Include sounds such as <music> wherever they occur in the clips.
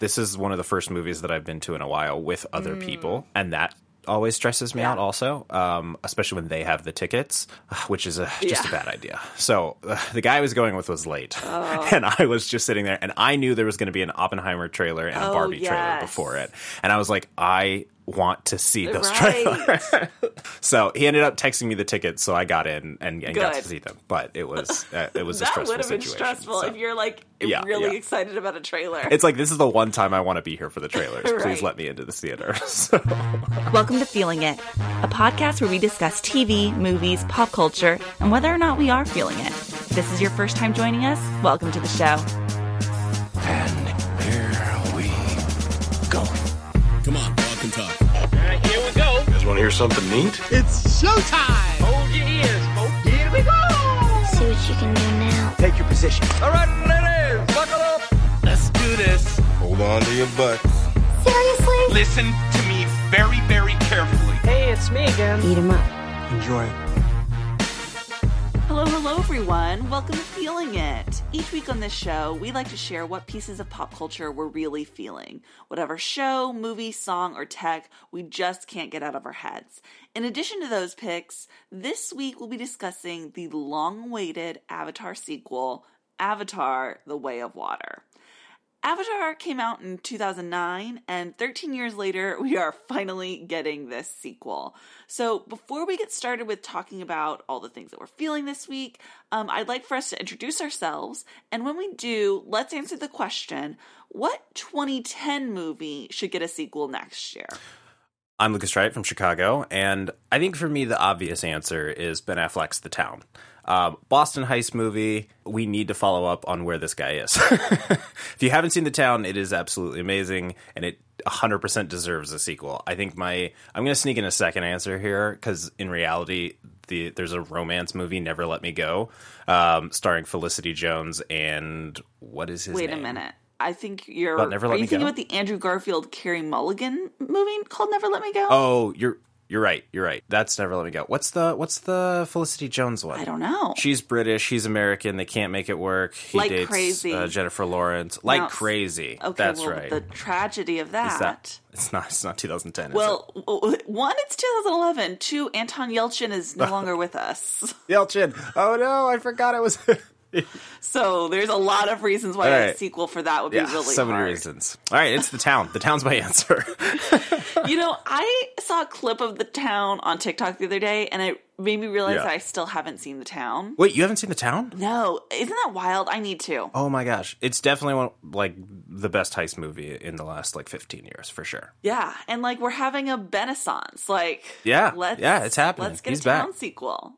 this is one of the first movies that I've been to in a while with other people, and that always stresses me out also um, especially when they have the tickets which is a, just a bad idea. So uh, the guy I was going with was late <laughs> and i was just sitting there and i knew there was going to be an oppenheimer trailer and a Oh, barbie trailer before it. And i was like i want to see those Right. trailers <laughs> so he ended up texting me the tickets so i got in and, and got to see them but it was <laughs> uh, it was a that stressful would have been stressful so. if you're like Yeah, really yeah. excited about a trailer. it's like this is the one time I want to be here for the trailers. <laughs> Please let me into the theater. So- Welcome to Feeling It, a podcast where we discuss TV, movies, pop culture, and whether or not we are feeling it. If this is your first time joining us, welcome to the show. And here we go. Come on, want to hear something neat? It's showtime! Hold your ears, folks. Here we go! See what you can do now. Take your position. All right, ladies, buckle up. Let's do this. Hold on to your butts. Seriously? Listen to me very, very carefully. Hey, it's me again. Eat 'em up. Enjoy. Hello, hello, everyone. Welcome to Feeling It. Each week on this show, we like to share what pieces of pop culture we're really feeling. Whatever show, movie, song, or tech, we just can't get out of our heads. In addition to those picks, this week we'll be discussing the long awaited Avatar sequel, Avatar The Way of Water. Avatar came out in 2009, and 13 years later, <laughs> we are finally getting this sequel. So, before we get started with talking about all the things that we're feeling this week, um, I'd like for us to introduce ourselves. And when we do, let's answer the question what 2010 movie should get a sequel next year? I'm Lucas Wright from Chicago, and I think for me the obvious answer is Ben Affleck's The Town. Um, Boston heist movie. We need to follow up on where this guy is. <laughs> if you haven't seen The Town, it is absolutely amazing, and it 100% deserves a sequel. I think my I'm going to sneak in a second answer here because in reality, the there's a romance movie, Never Let Me Go, um, starring Felicity Jones and what is his Wait name? a minute. I think you're. But Never are Let you Me thinking Go? about the Andrew Garfield, Carey Mulligan movie called Never Let Me Go? Oh, you're you're right. You're right. That's Never Let Me Go. What's the what's the Felicity Jones one? I don't know. She's British. He's American. They can't make it work. He Like dates crazy. Uh, Jennifer Lawrence. Like Now, crazy. okay, That's well, right. the tragedy of that. Is that? It's not. It's not 2010. is Well, w- one, it's 2011. Two, Anton Yelchin is no <laughs> longer with us. Yelchin. Oh no, I forgot it was. <laughs> So there's a lot of reasons why All a sequel for that would be yeah, really so many hard. reasons. All right, it's the town. The town's my answer. <laughs> You know, I saw a clip of the town on TikTok the other day, and it made me realize Yeah. that I still haven't seen the town. Wait, you haven't seen the town? No, isn't that wild? I need to. Oh my gosh, it's definitely one like the best heist movie in the last like 15 years for sure. Yeah, and like we're having a renaissance. Like, Yeah, let's yeah, it's happening. Let's get He's a town back. sequel.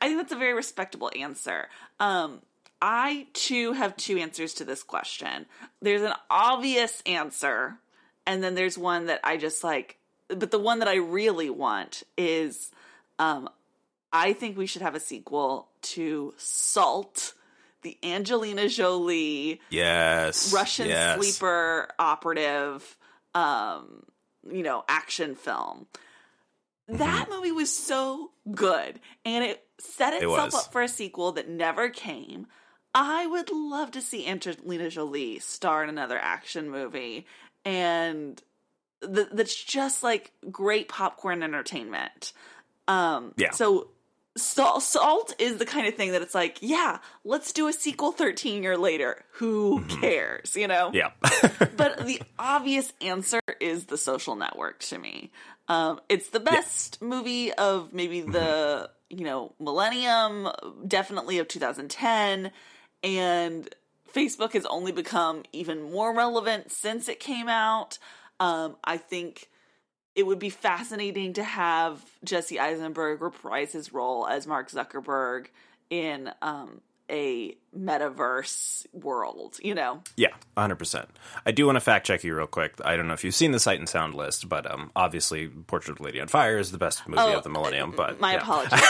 I think that's a very respectable answer. Um, I too have two answers to this question. There's an obvious answer, and then there's one that I just like. But the one that I really want is, um, I think we should have a sequel to Salt, the Angelina Jolie Yes, Russian yes. sleeper operative, um, you know, action film. Mm-hmm. That movie was so good, and it set itself was. up for a sequel that never came. I would love to see Angelina Jolie star in another action movie, and th- that's just like great popcorn entertainment. Um, Yeah. So Salt, Salt is the kind of thing that it's like, yeah, let's do a sequel 13 year later. Who cares, you know? Mm-hmm. Yeah. <laughs> But the obvious answer is The Social Network to me. Um, it's the best movie of maybe the, you know, millennium, definitely of 2010. And Facebook has only become even more relevant since it came out. Um, I think it would be fascinating to have Jesse Eisenberg reprise his role as Mark Zuckerberg in um, a metaverse world, you know? Yeah, 100%. I do want to fact check you real quick. I don't know if you've seen the Sight and Sound list, but um, obviously Portrait of a Lady on Fire is the best movie Oh, of the millennium. But My yeah. apologies.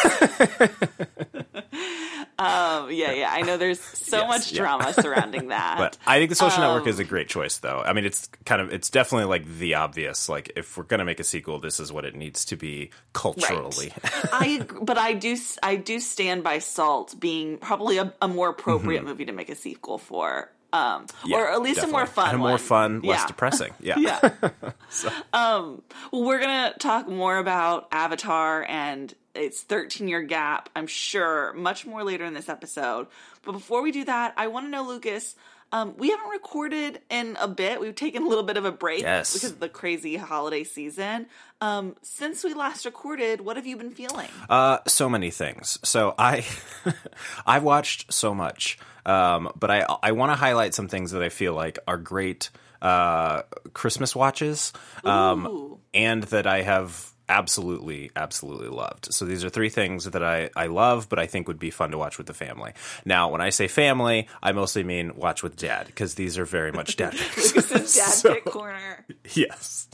<laughs> <laughs> um, yeah, yeah. I know there's so Yes, much yeah. drama surrounding that. <laughs> But I think the social network Um, is a great choice, though. I mean, it's kind of, it's definitely like the obvious. Like, if we're going to make a sequel, this is what it needs to be culturally. I, <laughs> but I do, I do stand by Salt being probably a, a more appropriate Mm-hmm. movie to make a sequel for um, Yeah, or at least a more fun, and a more one. fun, less Yeah. depressing. <laughs> Yeah. yeah. so. Um, well, we're gonna talk more about Avatar and its 13 year gap. I'm sure much more later in this episode. But before we do that, I want to know, Lucas. Um, we haven't recorded in a bit. We've taken a little bit of a break Yes. because of the crazy holiday season. Um, since we last recorded, what have you been feeling? Uh, so many things. So I, <laughs> I've watched so much, um, but I I want to highlight some things that I feel like are great uh, Christmas watches, um, and that I have absolutely absolutely loved. So these are three things that I I love, but I think would be fun to watch with the family. Now, when I say family, I mostly mean watch with dad because these are very much dad. <laughs> picks. Lucas's dad <laughs> So- pick corner. Yes,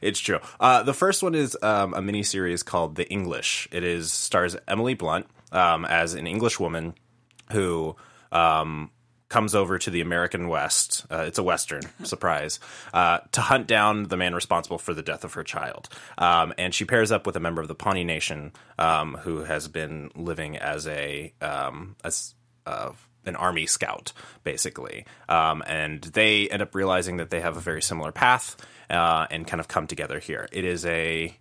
it's true. Uh, the first one is um, a mini series called The English. It is stars Emily Blunt um, as an English woman who um, comes over to the American West. Uh, it's a Western <laughs> surprise uh, to hunt down the man responsible for the death of her child. Um, and she pairs up with a member of the Pawnee Nation um, who has been living as a um, as uh, an army scout, basically. Um, and they end up realizing that they have a very similar path uh, and kind of come together here. It is a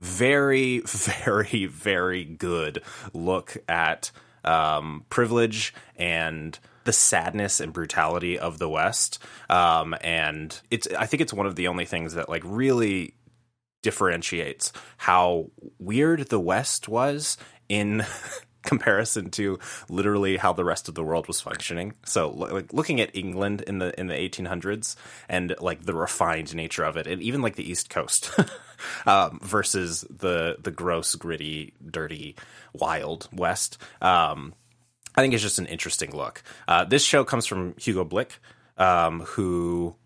very, <laughs> very, very good look at um, privilege and the sadness and brutality of the West. Um, and it's, I think it's one of the only things that like really differentiates how weird the West was in <laughs> comparison to literally how the rest of the world was functioning. So, like looking at England in the in the 1800s and like the refined nature of it, and even like the East Coast <laughs> um, versus the the gross, gritty, dirty, wild West. Um, I think it's just an interesting look. Uh, this show comes from Hugo Blick, um, who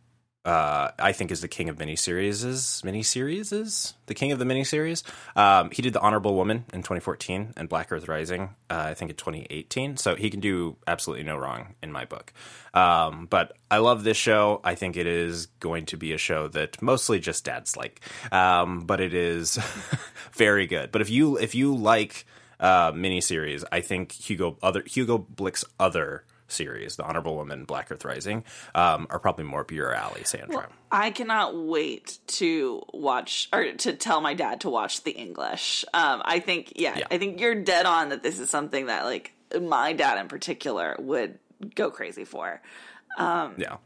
uh, I think is the king of miniseries. Miniseries is the king of the miniseries. Um, he did The Honorable Woman in 2014 and Black Earth Rising, uh, I think in 2018. So he can do absolutely no wrong in my book. Um, but I love this show. I think it is going to be a show that mostly just dads like, um, but it is <laughs> very good. But if you if you like uh, miniseries, I think Hugo other Hugo Blick's other series, The Honorable Woman, Black Earth Rising, um, are probably more up your alley, Sandra. I cannot wait to watch or to tell my dad to watch the English. Um, I think, yeah, Yeah. I think you're dead on that this is something that like my dad in particular would go crazy for. Um, yeah.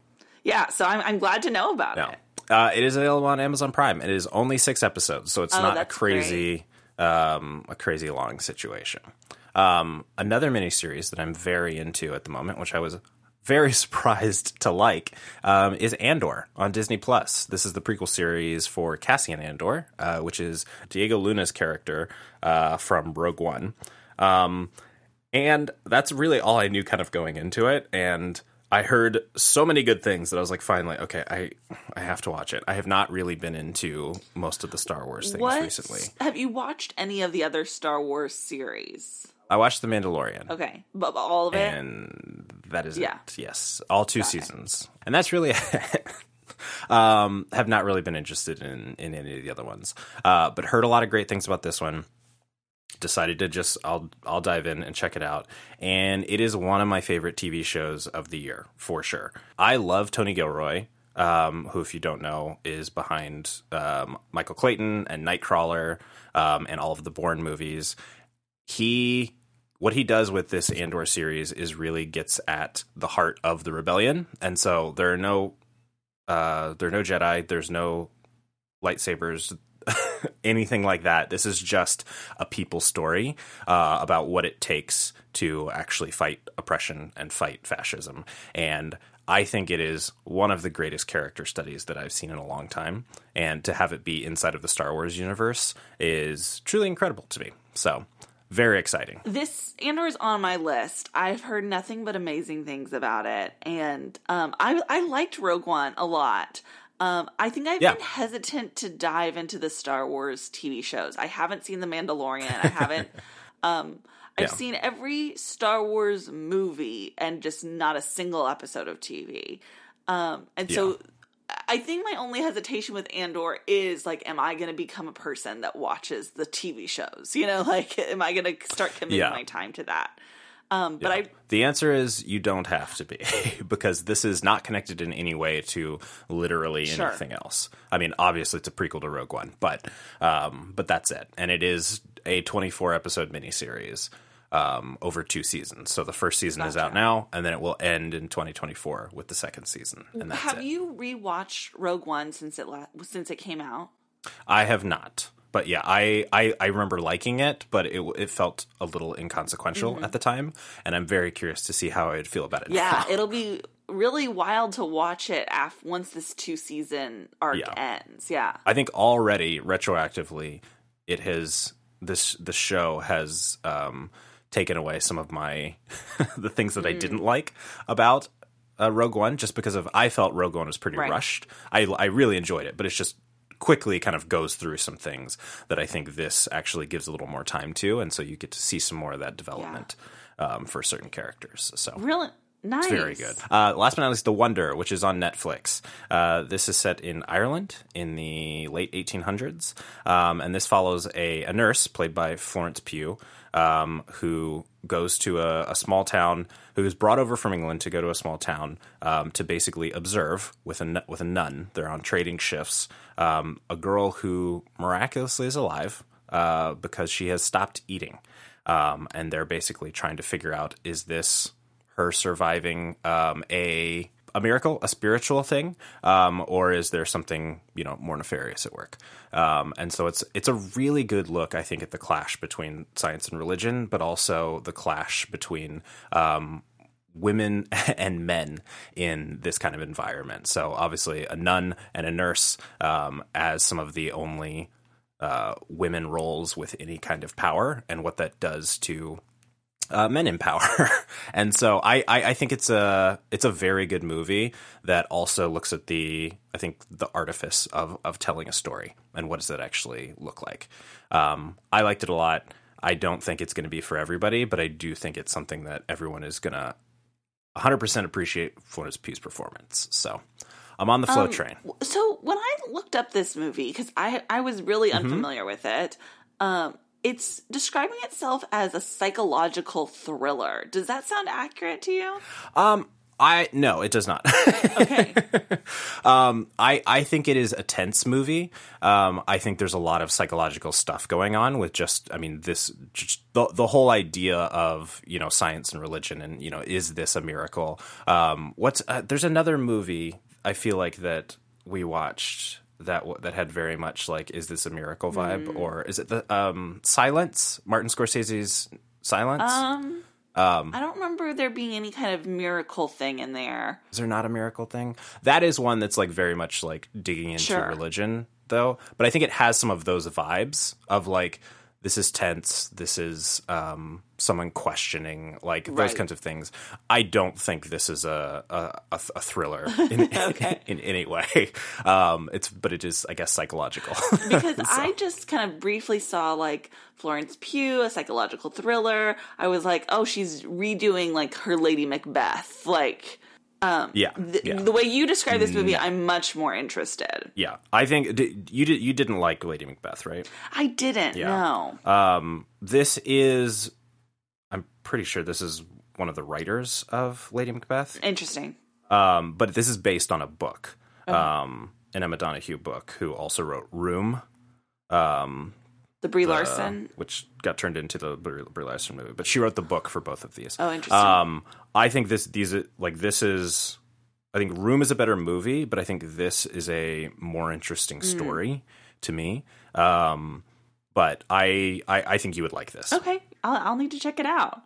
Yeah, so I'm, I'm glad to know about No. it. Uh, it is available on Amazon Prime. It is only six episodes, so it's Oh, not a crazy, um, a crazy long situation. Um, another miniseries that I'm very into at the moment, which I was very <laughs> surprised to like, um, is Andor on Disney Plus. This is the prequel series for Cassian Andor, uh, which is Diego Luna's character uh, from Rogue One. Um, and that's really all I knew kind of going into it. And I heard so many good things that I was like, finally, okay, I I have to watch it. I have not really been into most of the Star Wars things What recently. have you watched any of the other Star Wars series? I watched The Mandalorian. Okay, but all of it. And that is Yeah. it. Yes, all two seasons, and that's really <laughs> um, have not really been interested in in any of the other ones, uh, but heard a lot of great things about this one. Decided to just I'll I'll dive in and check it out, and it is one of my favorite TV shows of the year for sure. I love Tony Gilroy. Um, who, if you don't know, is behind um, Michael Clayton and Nightcrawler um, and all of the Bourne movies. He what he does with this Andor series is really gets at the heart of the rebellion, and so there are no uh, there are no Jedi, there's no lightsabers, <laughs> anything like that. This is just a people story uh, about what it takes to actually fight oppression and fight fascism, and I think it is one of the greatest character studies that I've seen in a long time, and to have it be inside of the Star Wars universe is truly incredible to me. So. Very exciting. This Andor is on my list. I've heard nothing but amazing things about it, and um, I I liked Rogue One a lot. Um, I think I've Yeah. been hesitant to dive into the Star Wars TV shows. I haven't seen The Mandalorian. I haven't. <laughs> um, I've Yeah. seen every Star Wars movie and just not a single episode of TV. Um, and so I think my only hesitation with Andor is like, am I going to become a person that watches the TV shows? You know, <laughs> like, am I going to start committing Yeah. my time to that? Um, but I The answer is you don't have to be <laughs> because this is not connected in any way to literally Sure. anything else. I mean, obviously it's a prequel to Rogue One, but um, but that's it. And it is a 24 episode miniseries um, over two seasons. So the first season is out now, and then it will end in 2024 with the second season, and that's have it. you rewatched Rogue One since it la- since it came out? I have not. But yeah, I, I, I remember liking it, but it it felt a little inconsequential at the time, and I'm very curious to see how I'd feel about it. Mm-hmm. Yeah, <laughs> it'll be really wild to watch it af- once this two season arc Yeah. ends. Yeah. I think already retroactively, it has this the show has um, taken away some of my <laughs> the things that I Mm. didn't like about uh, Rogue One, just because of I felt Rogue One was pretty Right. rushed. I I really enjoyed it, but it's just quickly kind of goes through some things that I think this actually gives a little more time to, and so you get to see some more of that development um, for certain characters. So Really nice. it's very good. Uh, last but not least, The Wonder, which is on Netflix. Uh, this is set in Ireland in the late 1800s, um, and this follows a, a nurse played by Florence Pugh, um, who goes to a, a small town, who is brought over from England to go to a small town um, to basically observe with a with a nun. They're on trading shifts. Um, a girl who miraculously is alive uh, because she has stopped eating. Um, and they're basically trying to figure out is this her surviving um, a a miracle, a spiritual thing, um, or is there something you know more nefarious at work? Um, and so it's it's a really good look, I think, at the clash between science and religion, but also the clash between um, women <laughs> and men in this kind of environment. So obviously, a nun and a nurse um, as some of the only uh, women roles with any kind of power, and what that does to uh, men in power. <laughs> and so I, I, I think it's a it's a very good movie that also looks at the I think the artifice of of telling a story and what does that actually look like. Um, I liked it a lot. I don't think it's going to be for everybody, but I do think it's something that everyone is going to 100% appreciate Florence Pugh's performance. So I'm on the flow train. So when I looked up this movie, because I I was really Mm-hmm. unfamiliar with it, um, it's describing itself as a psychological thriller. Does that sound accurate to you? Um, I no, it does not. Okay. <laughs> Um, I I think it is a tense movie. Um, I think there's a lot of psychological stuff going on with just. I mean, this just the the whole idea of you know science and religion and you know is this a miracle? Um, what's uh, there's another movie I feel like that we watched that that had very much like is this a miracle vibe or is it the um Silence Martin Scorsese's Silence? um, I don't remember there being any kind of miracle thing in there. Is there not a miracle thing? That is one that's like very much like digging into Sure. religion, though. But I think it has some of those vibes of like this is tense, this is um, someone questioning, like those kinds of things. I don't think this is a a, a, thriller in, <laughs> in any way. Um, it's but it is, I guess, psychological. <laughs> because I just kind of briefly saw like Florence Pugh, a psychological thriller. I was like, oh, she's redoing like her Lady Macbeth. Like yeah, th- yeah. the way you describe this movie, I'm much more interested. yeah, I think d- you did. You didn't like Lady Macbeth, right? I didn't No. Um, this is, I'm pretty sure this is one of the writers of Lady Macbeth. Interesting. Um, but this is based on a book, Oh. um, an Emma Donoghue book, who also wrote Room, um, The Brie uh, Larson. which got turned into the Brie Brie Larson movie. But she wrote the book for both of these. Oh, interesting. Um, I think this these like this is. I think Room is a better movie, but I think this is a more interesting Mm. story to me. Um, but I, I I think you would like this. okay, I'll, I'll need to check it out.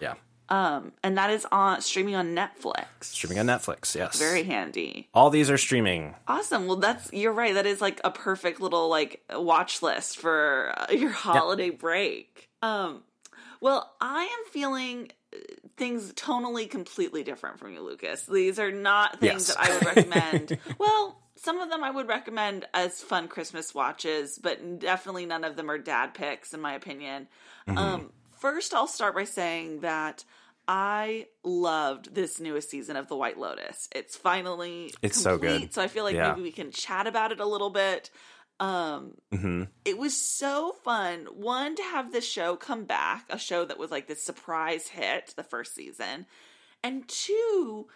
Yeah, Um, and that is on streaming on Netflix. streaming on Netflix. Yes, Very handy. All these are streaming. Awesome. Well, that's you're right. That is like a perfect little like watch list for uh, your holiday break. Um, well, I am feeling uh, things tonally completely different from you, Lucas. These are not things Yes. that I would recommend. <laughs> well, some of them I would recommend as fun Christmas watches, but definitely none of them are dad picks, in my opinion. Mm-hmm. Um, first, I'll start by saying that. I loved this newest season of The White Lotus. It's finally It's so good. So I feel like Yeah. maybe we can chat about it a little bit. Um, It was so fun. One, to have this show come back, a show that was like this surprise hit the first season. And two,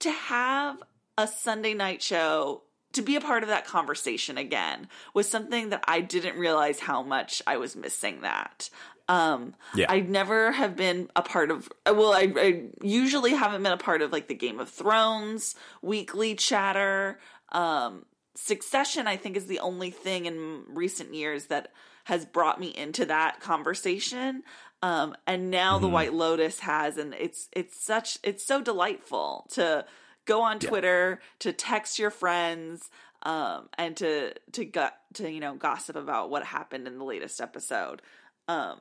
to have a Sunday night show to be a part of that conversation again was something that I didn't realize how much I was missing that. Um, Yeah. I never have been a part of, well, I, I usually haven't been a part of like the Game of Thrones weekly chatter. Um, Succession, I think, is the only thing in recent years that has brought me into that conversation. Um, and now the White Lotus has, and it's it's such it's so delightful to go on Twitter to text your friends um, and to to go, to you know gossip about what happened in the latest episode. Um,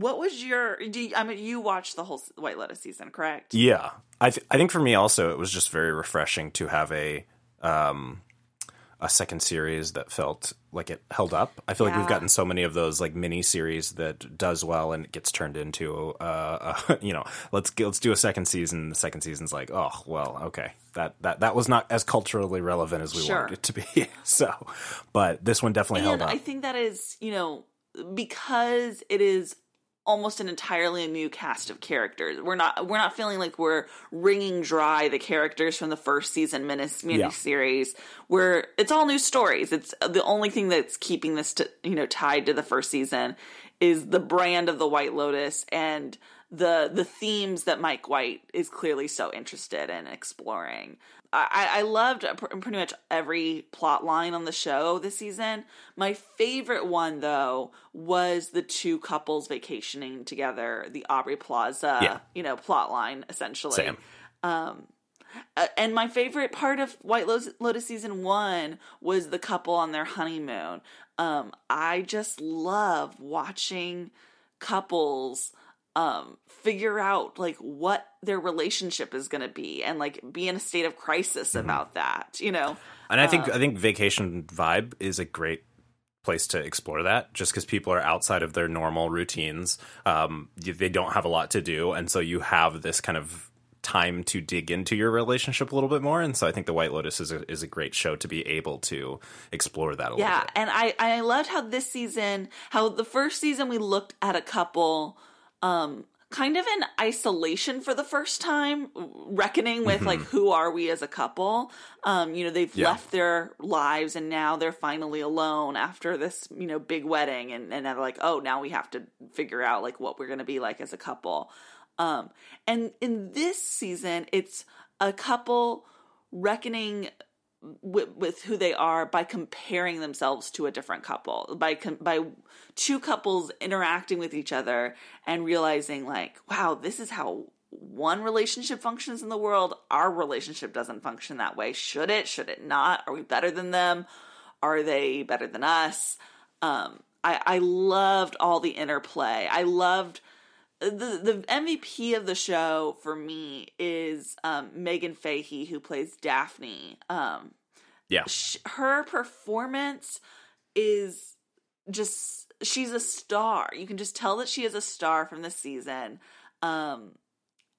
what was your? Do you, I mean, you watched the whole White Lotus season, correct? Yeah, I th- I think for me also it was just very refreshing to have a um a second series that felt like it held up. I feel like we've gotten so many of those like mini series that does well and it gets turned into uh, <laughs> uh you know let's let's do a second season. The second season's like oh well okay that that that was not as culturally relevant as we Sure. wanted it to be. <laughs> so, but this one definitely held and up. I think that is, you know, because it is almost an entirely new cast of characters. We're not we're not feeling like we're wringing dry the characters from the first season miniseries. Yeah. Where it's all new stories. It's the only thing that's keeping this to, you know tied to the first season is the brand of the White Lotus and the the themes that Mike White is clearly so interested in exploring. I, I loved pretty much every plot line on the show this season. My favorite one, though, was the two couples vacationing together, the Aubrey Plaza, Yeah. you know, plot line essentially. Same. Uh, and my favorite part of White Lotus, Lotus season one was the couple on their honeymoon. Um, I just love watching couples um, figure out like what their relationship is going to be and like be in a state of crisis about that. You know, And I think Uh, I think vacation vibe is a great place to explore that just because people are outside of their normal routines. Um you- they don't have a lot to do and so you have this kind of time to dig into your relationship a little bit more and so i think the white lotus is a, is a great show to be able to explore that a yeah little bit. and i i loved how this season how the first season we looked at a couple um kind of in isolation for the first time reckoning with like who are we as a couple? Um you know they've Yeah. left their lives and now they're finally alone after this you know big wedding and and they're like oh now we have to figure out like what we're going to be like as a couple. Um and in this season it's a couple reckoning with, with who they are by comparing themselves to a different couple by by two couples interacting with each other and realizing like wow this is how one relationship functions in the world. Our relationship doesn't function that way. Should it? Should it not? Are we better than them? Are they better than us? Um i i loved all the interplay. I loved the the MVP of the show for me is um, Meghan Fahy, who plays Daphne. Um, yeah sh- her performance is just she's a star. You can just tell that she is a star from the season. Um,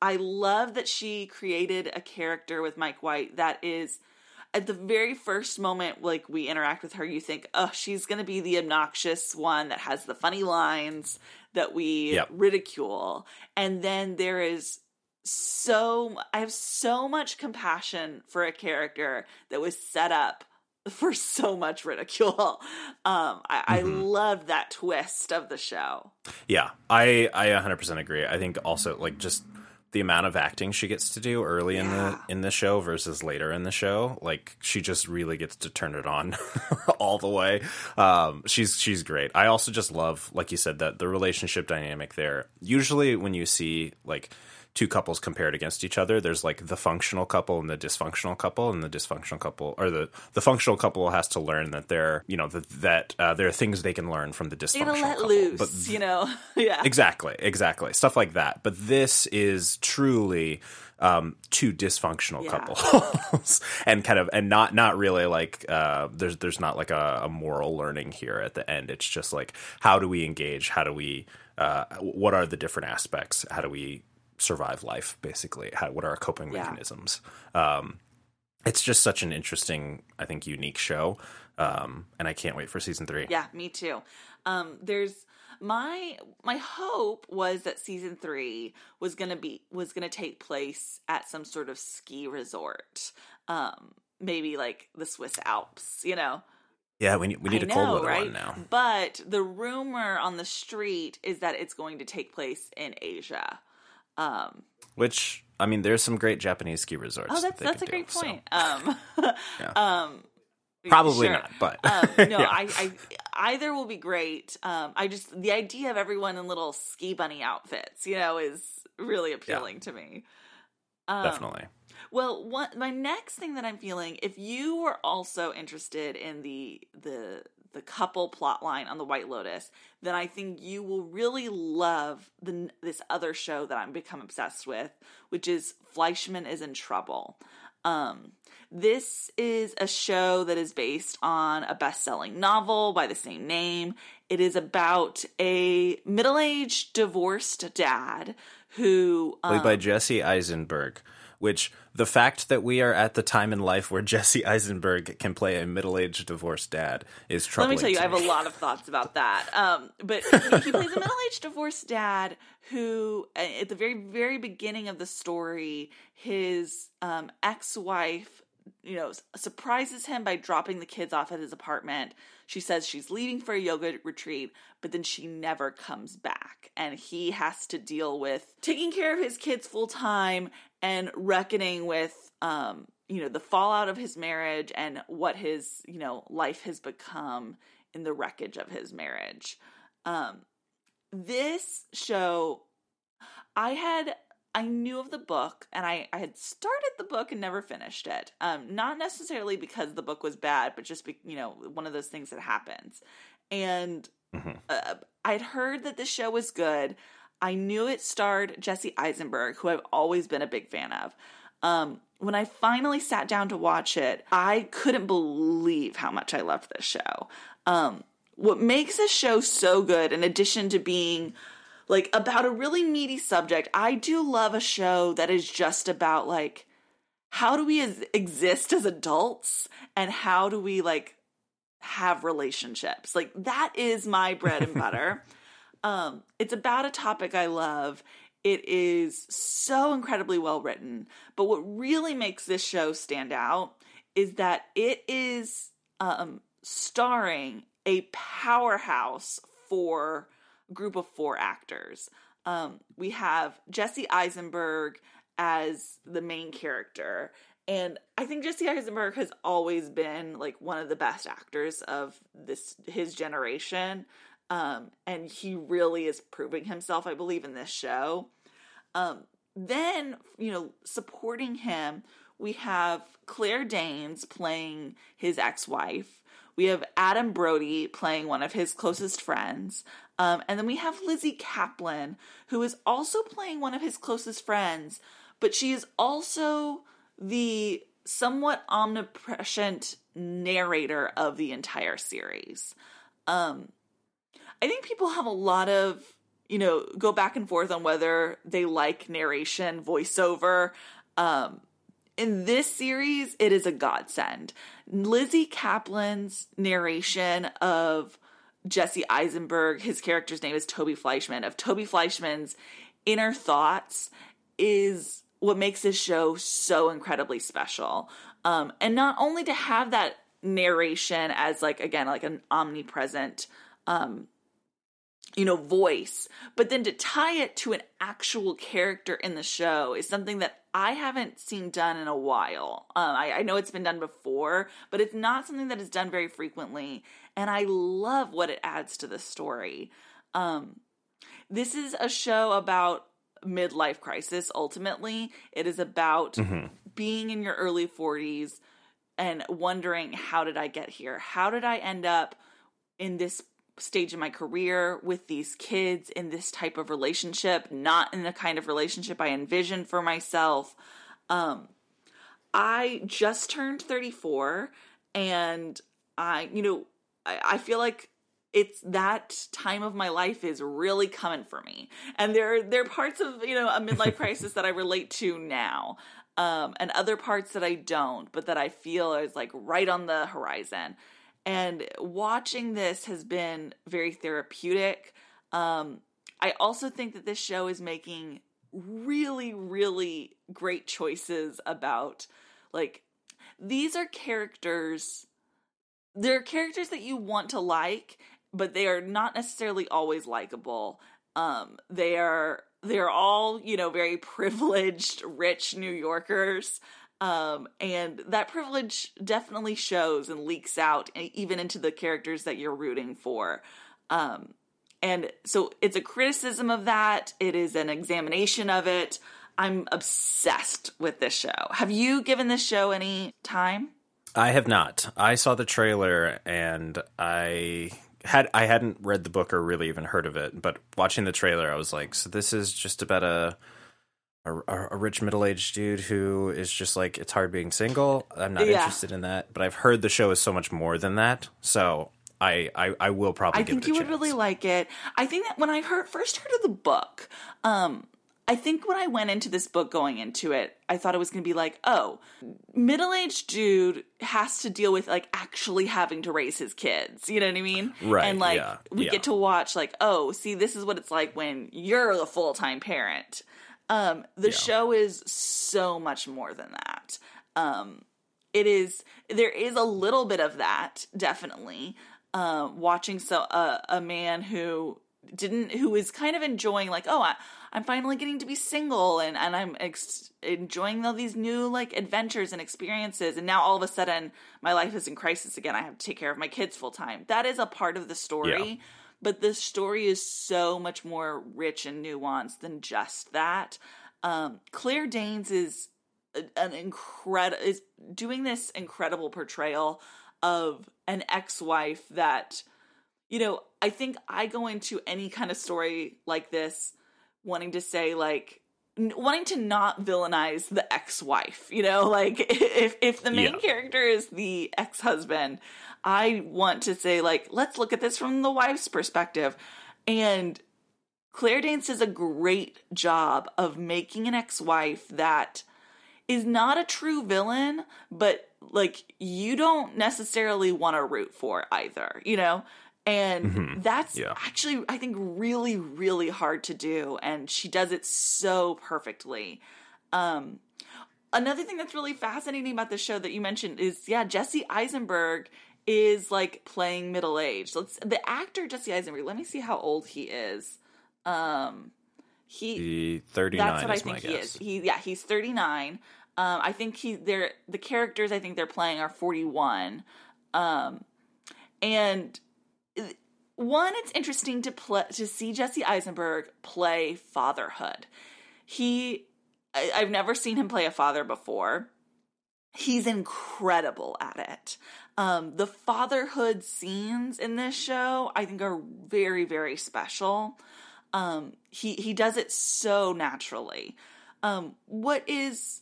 I love that she created a character with Mike White that is at the very first moment like we interact with her you think oh she's going to be the obnoxious one that has the funny lines that we Yep. ridicule and then there is so I have so much compassion for a character that was set up for so much ridicule. Um, I, I loved that twist of the show. Yeah, I I 100% agree. I think also like just the amount of acting she gets to do early in the in the show versus later in the show, like she just really gets to turn it on <laughs> all the way. Um, she's she's great. I also just love, like you said, that the relationship dynamic there. Usually, when you see like two couples compared against each other there's like the functional couple and the dysfunctional couple and the dysfunctional couple or the the functional couple has to learn that there you know that that uh, there are things they can learn from the They dysfunctional gotta let couple loose, but you know? <laughs> yeah. Exactly, exactly. Stuff like that. But this is truly um two dysfunctional Yeah. couples <laughs> and kind of and not not really like uh there's there's not like a, a moral learning here at the end. It's just like how do we engage? How do we uh what are the different aspects? How do we survive life basically? How what are our coping Yeah. mechanisms? Um it's just such an interesting, I think, unique show. Um, and I can't wait for season three. Yeah, me too. Um, there's my my hope was that season three was gonna be was gonna take place at some sort of ski resort, um, maybe like the Swiss Alps, you know. Yeah, we need, we need I a cold know, weather right? one now. But the rumor on the street is that it's going to take place in Asia. Um, Which I mean, there's some great Japanese ski resorts. oh, that that's they that's a great do, so- point. Um, <laughs> Yeah. um, Probably sure. not, but um, <laughs> no, Yeah. I, I either will be great. Um, I just the idea of everyone in little ski bunny outfits, you know, is really appealing to me. Um, definitely. Well, one, my next thing that I'm feeling, if you were also interested in the the the couple plot line on the White Lotus, then I think you will really love the this other show that I'm become obsessed with, which is Fleischman is in Trouble. Um, this is a show that is based on a best-selling novel by the same name. It is about a middle-aged divorced dad who um, Played by Jesse Eisenberg. Which the fact that we are at the time in life where <laughs> Jesse Eisenberg can play a middle-aged divorced dad is troubling. Let me tell you, I have a lot of thoughts about that. Um, but <laughs> he, he plays a middle-aged divorced dad who, uh, at the very, very beginning of the story, his um, ex-wife, you know, surprises him by dropping the kids off at his apartment. She says she's leaving for a yoga retreat, but then she never comes back, and he has to deal with taking care of his kids full time and reckoning with um you know the fallout of his marriage and what his you know life has become in the wreckage of his marriage. Um this show i had i knew of the book and i i had started the book and never finished it. Um not necessarily because the book was bad but just be, you know one of those things that happens. And uh, i'd heard that the show was good i knew it starred jesse eisenberg who i've always been a big fan of um when I finally sat down to watch it, I couldn't believe how much I loved this show. Um, what makes this show so good, in addition to being like about a really meaty subject, I do love a show that is just about like how do we as- exist as adults and how do we like have relationships. Like that is my bread and <laughs> butter. Um, it's about a topic I love. It is so incredibly well written. But what really makes this show stand out is that it is um, starring a powerhouse for group of four actors. Um, we have Jesse Eisenberg as the main character. And I think Jesse Eisenberg has always been like one of the best actors of this his generation. Um, and he really is proving himself, I believe, in this show. Um, then, you know, supporting him, we have Claire Danes playing his ex wife. We have Adam Brody playing one of his closest friends. Um, and then we have Lizzy Caplan, who is also playing one of his closest friends, but she is also the somewhat omnipresent narrator of the entire series. Um, I think people have a lot of, you know, go back and forth on whether they like narration, voiceover. Um, in this series, it is a godsend. Lizzy Caplan's narration of Jesse Eisenberg, his character's name is Toby Fleischman, of Toby Fleischman's inner thoughts is what makes this show so incredibly special. Um, and not only to have that narration as like again like an omnipresent um you know voice but then to tie it to an actual character in the show is something that i haven't seen done in a while. Um, I, I know it's been done before but it's not something that is done very frequently and i love what it adds to the story. Um, this is a show about midlife crisis ultimately. It is about being in your early 40s and wondering how did i get here? How did i end up in this stage in my career with these kids in this type of relationship not in the kind of relationship i envisioned for myself um i just turned 34 and i you know i, I feel like it's that time of my life is really coming for me and there there are parts of you know a midlife <laughs> crisis that i relate to now um, and other parts that I don't, but that I feel is like right on the horizon. And watching this has been very therapeutic. Um, I also think that this show is making really, really great choices about like these are characters. They're characters that you want to like, but they are not necessarily always likable. Um, they are they're all you know very <laughs> privileged, rich New Yorkers. Um, and that privilege definitely shows and leaks out even into the characters that you're rooting for. Um, and so it's a criticism of that. It is an examination of it. I'm obsessed with this show. Have you given this show any time? I have not. I saw the trailer and I had I hadn't read the book or really even heard of it, but watching the trailer, I was like, so this is just about a a, a rich middle aged dude who is just like it's hard being single. I'm not Yeah. interested in that, but I've heard the show is so much more than that. So I I, I will probably. I think a you would really like it. I think that when I heard first heard of the book, um, I think when I went into this book going into it, I thought it was going to be like, oh, middle aged dude has to deal with like actually having to raise his kids. You know what I mean? Right, And like yeah, we yeah. get to watch like, oh, see, this is what it's like when you're the full time parent. Um, the show is so much more than that. Um, it is there is a little bit of that definitely. Um watching so uh, a man who didn't who is kind of enjoying like oh I, i'm finally getting to be single and and i'm ex- enjoying all these new like adventures and experiences. And now all of a sudden my life is in crisis again. I have to take care of my kids full time. That is a part of the story. Yeah. But the story is so much more rich and nuanced than just that um claire danes is an incredible is doing this incredible portrayal of an ex-wife that you know i think i go into any kind of story like this wanting to say like wanting to not villainize the ex-wife you know <laughs> like if if the main Yeah. character is the ex-husband i want to say like let's look at this from the wife's perspective and claire danes does a great job of making an ex-wife that is not a true villain, but like you don't necessarily want to root for either, you know? And that's Yeah. actually, I think, really, really hard to do. And she does it so perfectly. Um, another thing that's really fascinating about the show that you mentioned is, yeah, Jesse Eisenberg is like playing middle aged. Let's the actor Jesse Eisenberg. Let me see how old he is. Um, he 39 that's what I think he guess. is. He yeah, he's 39. Um, I think he they're the characters I think they're playing are 41. Um, and one, it's interesting to play to see Jesse Eisenberg play fatherhood. He, I, I've never seen him play a father before. He's incredible at it. Um, the fatherhood scenes in this show, I think, are very, very special. Um, he he does it so naturally. Um, what is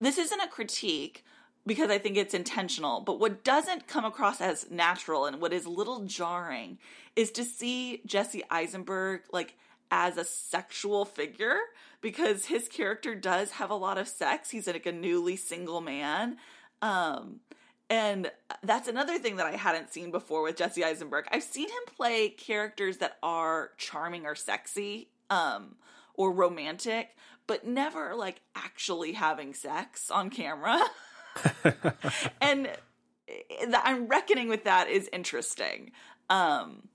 this isn't a critique because I think it's intentional, but what doesn't come across as natural and what is a little jarring is to see Jesse Eisenberg like as a sexual figure because his character does have a lot of sex. He's like a newly single man. Um and that's another thing that I hadn't seen before with Jesse Eisenberg. I've seen him play characters that are charming or sexy, um, or romantic, but never like actually having sex on camera. <laughs> and th- I'm reckoning with that is interesting. Um,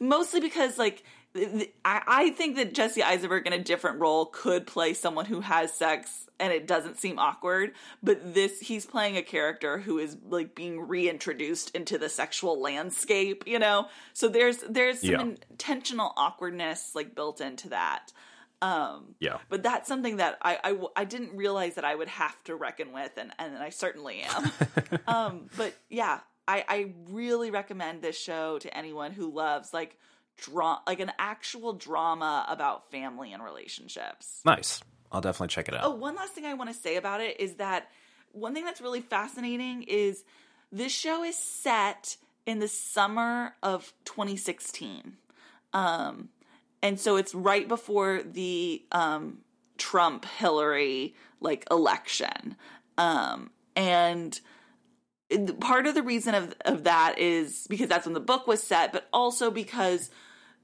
mostly because like I, I think that Jesse Eisenberg in a different role could play someone who has sex and it doesn't seem awkward but this he's playing a character who is like being reintroduced into the sexual landscape you know so there's there's some Yeah. intentional awkwardness like built into that um Yeah. but that's something that I I didn't realize that I would have to reckon with, and, and I certainly am. <laughs> um, but yeah, I, I really recommend this show to anyone who loves like dra- like an actual drama about family and relationships. Nice. I'll definitely check it out. Oh, one last thing I want to say about it is that one thing that's really fascinating is this show is set in the summer of 2016. Um, and so it's right before the um, Trump Hillary like election. Um, and part of the reason of, of that is because that's when the book was set, but also because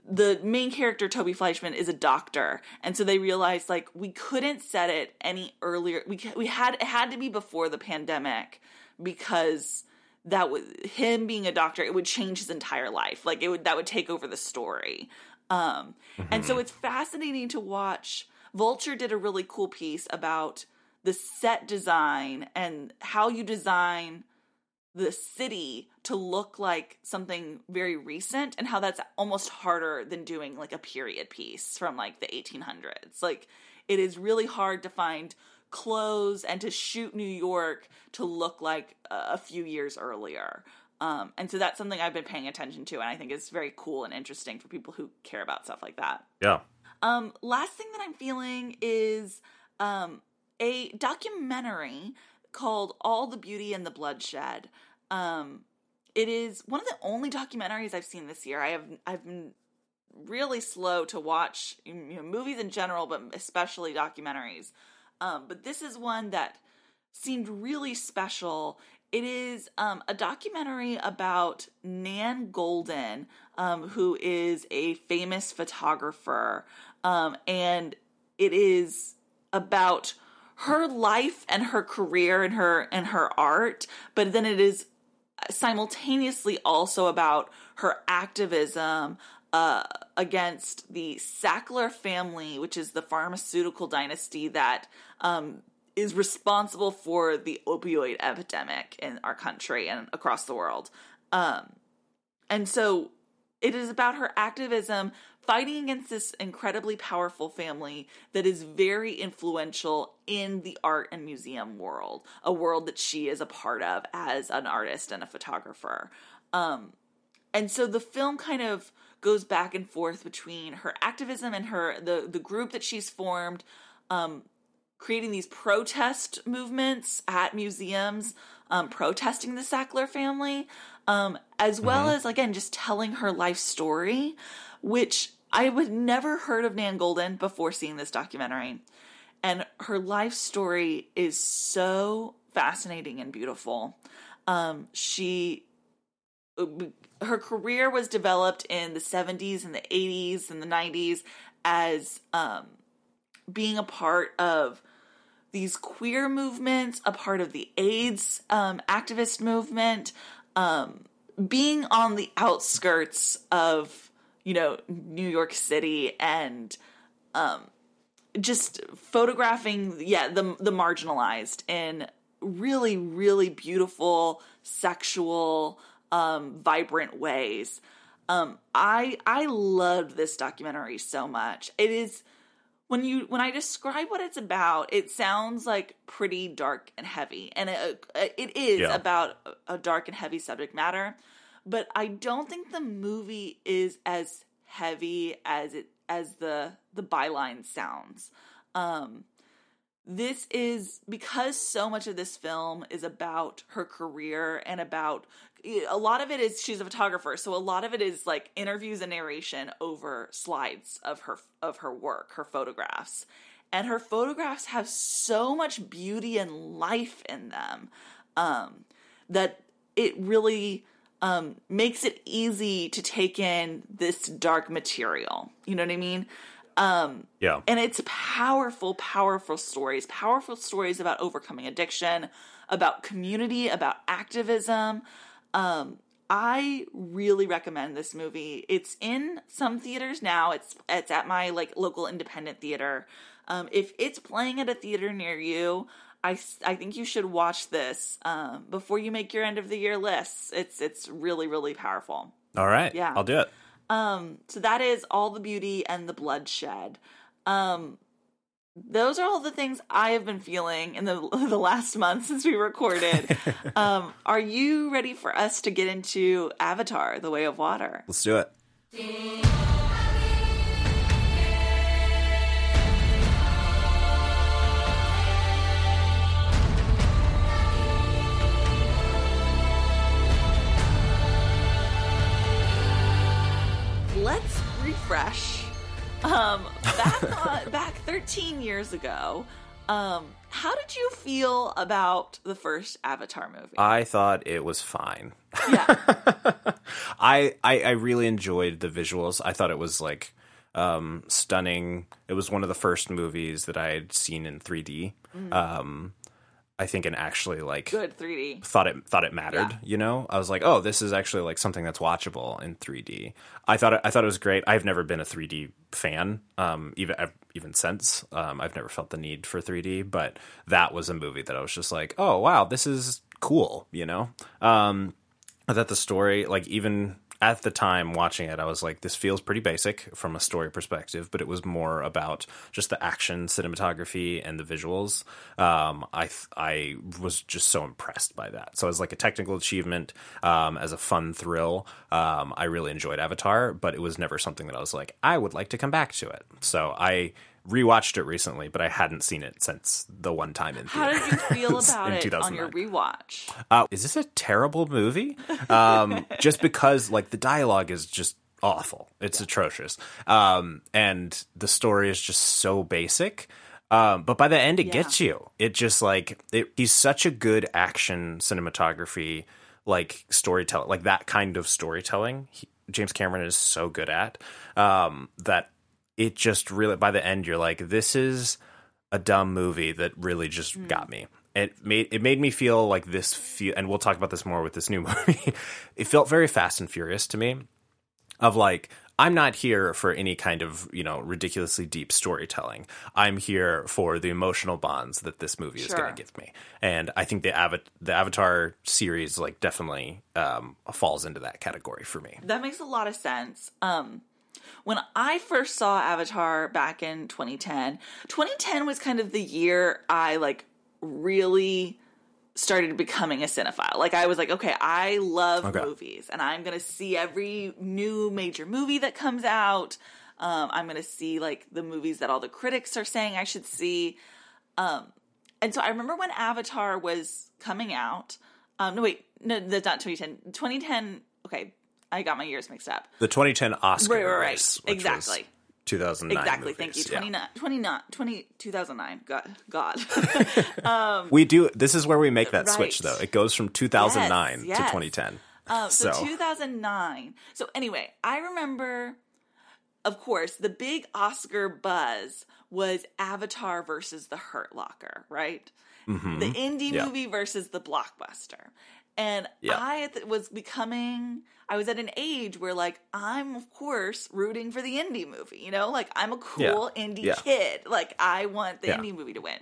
the main character Toby Fleischman is a doctor, and so they realized like we couldn't set it any earlier. We we had it had to be before the pandemic because that was him being a doctor. It would change his entire life. Like it would that would take over the story. Um, and so it's fascinating to watch. Vulture did a really cool piece about the set design and how you design the city to look like something very recent and how that's almost harder than doing like a period piece from like the 1800s. Like it is really hard to find clothes and to shoot New York to look like a few years earlier. Um, and so that's something I've been paying attention to, and I think is very cool and interesting for people who care about stuff like that. Yeah. Um, last thing that I'm feeling is um, a documentary called All the Beauty and the Bloodshed. Um, it is one of the only documentaries I've seen this year. I have I've been really slow to watch you know, movies in general, but especially documentaries. Um, but this is one that seemed really special. It is um, a documentary about Nan Goldin, um, who is a famous photographer, um, and it is about her life and her career and her and her art. But then it is simultaneously also about her activism uh, against the Sackler family, which is the pharmaceutical dynasty that um, is responsible for the opioid epidemic in our country and across the world. Um, and so it is about her activism fighting against this incredibly powerful family that is very influential in the art and museum world, a world that she is a part of as an artist and a photographer. Um, and so the film kind of goes back and forth between her activism and her the the group that she's formed um, creating these protest movements at museums, um, protesting the Sackler family, um, as well as again just telling her life story, which I would never heard of Nan Goldin before seeing this documentary, and her life story is so fascinating and beautiful. Um, she her career was developed in the 70s and the 80s and the 90s as um, being a part of these queer movements, a part of the AIDS um, activist movement, um, being on the outskirts of, you know, New York City and um, just photographing, yeah, the the marginalized in really, really beautiful, sexual, um, vibrant ways. Um, I I loved this documentary so much. It is when you when I describe what it's about, it sounds like pretty dark and heavy, and it, it is Yeah. about a dark and heavy subject matter. But I don't think the movie is as heavy as it as the the byline sounds. Um, this is because so much of this film is about her career and about a lot of it is she's a photographer so a lot of it is like interviews and narration over slides of her of her work her photographs and her photographs have so much beauty and life in them um, that it really um, makes it easy to take in this dark material you know what i mean um, Yeah. and it's powerful, powerful stories, powerful stories about overcoming addiction, about community, about activism. Um, I really recommend this movie. It's in some theaters now. It's it's at my like local independent theater. Um, if it's playing at a theater near you, I, s- I think you should watch this um, before you make your end of the year lists. It's it's really really powerful. All right. Yeah. I'll do it. So that is all the beauty and the bloodshed. Um, those are all the things I have been feeling in the <laughs> the last month since we recorded. <laughs> um, are you ready for us to get into Avatar: The Way of Water? Let's do it. Let's Um, back <laughs> on, back 13 years ago, um, how did you feel about the first Avatar movie? I thought it was fine. yeah, <laughs> I, I I really enjoyed the visuals. I thought it was like um, stunning. It was one of the first movies that I had seen in 3D. Um, I think, and actually like good 3D. thought it thought it mattered. Yeah. You know, I was like, oh, this is actually like something that's watchable in 3D. I thought it, I thought it was great. I've never been a 3D fan, um, even even since. Um, I've never felt the need for 3D, but that was a movie that I was just like, oh wow, this is cool. You know, um, thought the story, like even at the time watching it, I was like, this feels pretty basic from a story perspective, but it was more about just the action, cinematography, and the visuals. Um, I th- I was just so impressed by that. So as like a technical achievement, um, as a fun thrill, um, I really enjoyed Avatar, but it was never something that I was like, I would like to come back to it. So I rewatched it recently, but I hadn't seen it since the one time in How did you feel <laughs> about it on 2009. your rewatch? Uh, is this a terrible movie? Um, <laughs> just because like the dialogue is just awful. It's atrocious. Um, and the story is just so basic. Um, but by the end, it Yeah. gets you. It just like it, he's such a good action cinematography, like storytelling, like that kind of storytelling. He, James Cameron is so good at um, that. It just really by the end, you're like, this is a dumb movie that really just Hmm. got me. It made it made me feel like this feel, and we'll talk about this more with this new <laughs> movie. it felt very Fast and Furious to me, of like I'm not here for any kind of you know ridiculously deep storytelling. I'm here for the emotional bonds that this movie is going to give me, and I think the Ava- the Avatar series like definitely um, falls into that category for me. That makes a lot of sense. Um, when I first saw Avatar back in 2010, 2010 was kind of the year I like really started becoming a cinephile. Like I was like, okay, I love Okay. movies and I'm going to see every new major movie that comes out. Um, I'm going to see like the movies that all the critics are saying I should see. Um, and so I remember when Avatar was coming out. Um, no, wait, no, that's not 2010. 2010. Okay, I got my years mixed up. The 2010 Oscar Right, right, right. race, Exactly. 2009. Exactly. Thank you. movies, yeah. 29, 29, 20, 2009. God, God. <laughs> We do. This is where we make that switch, though. It goes from 2009 Yes, to 2010. Um, so, So- 2009. So anyway, I remember, of course, the big Oscar buzz was Avatar versus The Hurt Locker, right? The indie Mm-hmm. Yeah. movie versus the blockbuster. And Yeah. I was becoming, I was at an age where, like, I'm, of course, rooting for the indie movie, you know? Like, I'm a cool indie Yeah. kid. Like, I want the Yeah. indie movie to win.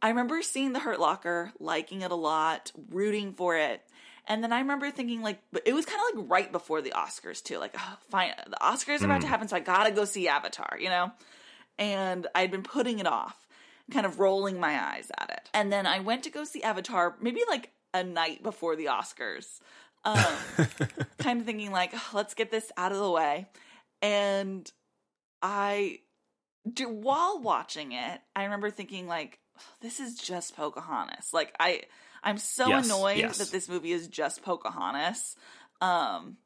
I remember seeing The Hurt Locker, liking it a lot, rooting for it. And then I remember thinking, like, but it was kind of like right before the Oscars, too. Like, oh, fine, the Oscars are about to mm. happen, so I gotta go see Avatar, you know? And I'd been putting it off, kind of rolling my eyes at it. And then I went to go see Avatar, maybe like a night before the Oscars, um, <laughs> kind of thinking, like, "Oh, let's get this out of the way. And I do, while watching it, I remember thinking like, this is just Pocahontas. Like I, I'm so Yes, annoyed yes. that this movie is just Pocahontas. Um,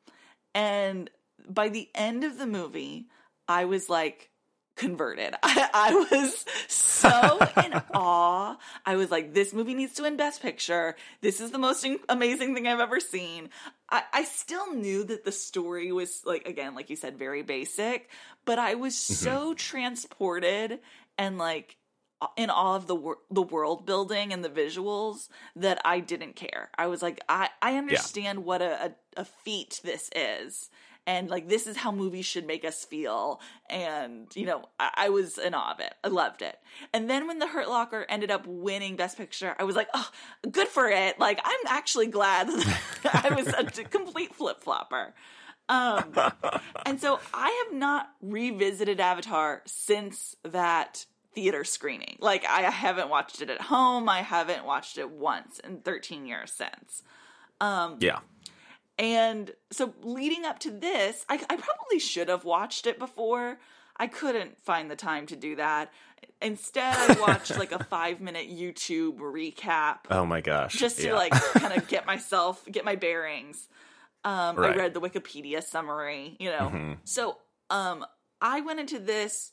and by the end of the movie, I was like converted. <laughs> I, I was so in <laughs> awe. I was like, this movie needs to win Best Picture. This is the most in- amazing thing I've ever seen. I, I still knew that the story was like, again, like you said, very basic, but I was mm-hmm. so transported and like in all of the wor- the world building and the visuals that I didn't care. I was like, I I understand what a, a a feat this is, and like this is how movies should make us feel. And you know, I, I was in awe of it. I loved it. And then when The Hurt Locker ended up winning Best Picture, I was like, oh, good for it. Like I'm actually glad <laughs> I was a complete flip flopper. Um, and so I have not revisited Avatar since that theater screening. Like I haven't watched it at home. I haven't watched it once in 13 years since. Yeah. And so leading up to this, I, I probably should have watched it before. I couldn't find the time to do that. Instead, I watched like a <laughs> five minute YouTube recap Oh my gosh. just to Yeah. like <laughs> kind of get myself get my bearings um Right. Mm-hmm. i read the wikipedia summary you know so um I went into this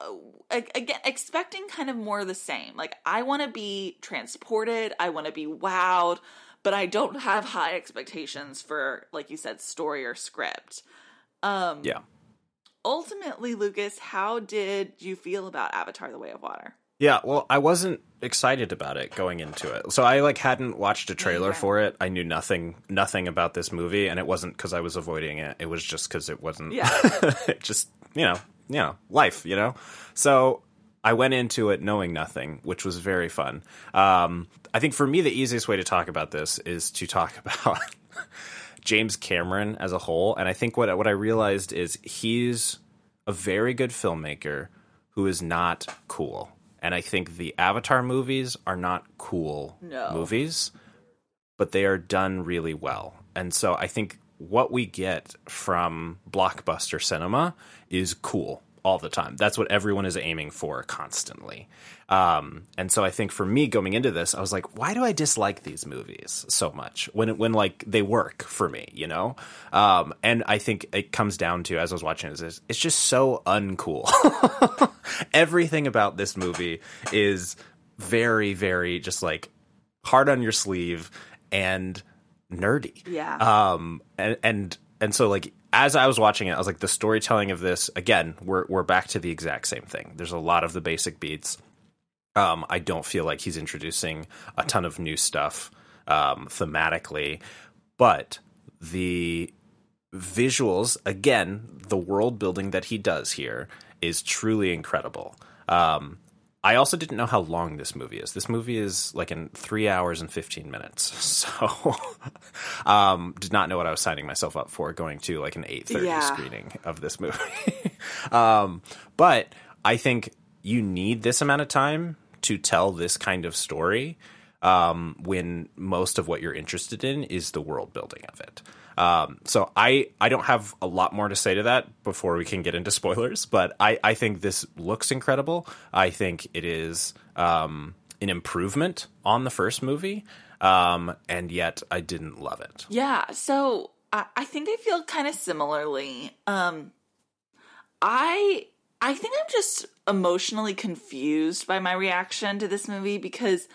uh, again expecting kind of more of the same. Like I want to be transported, I want to be wowed, but I don't have high expectations for like you said story or script. Um Yeah. ultimately Lucas, how did you feel about Avatar the Way of Water? Yeah, well, I wasn't excited about it going into it. So I like hadn't watched a trailer Okay. for it. I knew nothing nothing about this movie and it wasn't cuz I was avoiding it. It was just cuz it wasn't Yeah. <laughs> just, you know, you know, life, you know. So I went into it knowing nothing, which was very fun. Um, I think for me, the easiest way to talk about this is to talk <laughs> about James Cameron as a whole. And I think what what I realized is he's a very good filmmaker who is not cool. And I think the Avatar movies are not cool No. movies, but they are done really well. And so I think what we get from blockbuster cinema is cool all the time. That's what everyone is aiming for constantly. Um, and so I think for me going into this, I was like, why do I dislike these movies so much when when like they work for me, you know? Um, and I think it comes down to as I was watching this, it's just so uncool. <laughs> Everything about this movie is very, very just like hard on your sleeve and nerdy. Yeah. Um, and and and so like as I was watching it, I was like, the storytelling of this again, we're we're back to the exact same thing. There's a lot of the basic beats. Um, I don't feel like he's introducing a ton of new stuff um, thematically, but the visuals again, the world building that he does here is truly incredible. Um, I also didn't know how long this movie is. This movie is like in three hours and fifteen minutes. <laughs> So, um, did not know what I was signing myself up for going to like an eight thirty Yeah. screening of this movie. <laughs> um, but I think you need this amount of time to tell this kind of story um, when most of what you're interested in is the world building of it. Um, so I, I don't have a lot more to say to that before we can get into <laughs> spoilers, but I, I think this looks incredible. I think it is um, an improvement on the first movie, um, and yet I didn't love it. Yeah, so I, I think I feel kind of similarly. Um, I I think I'm just emotionally confused by my reaction to this movie because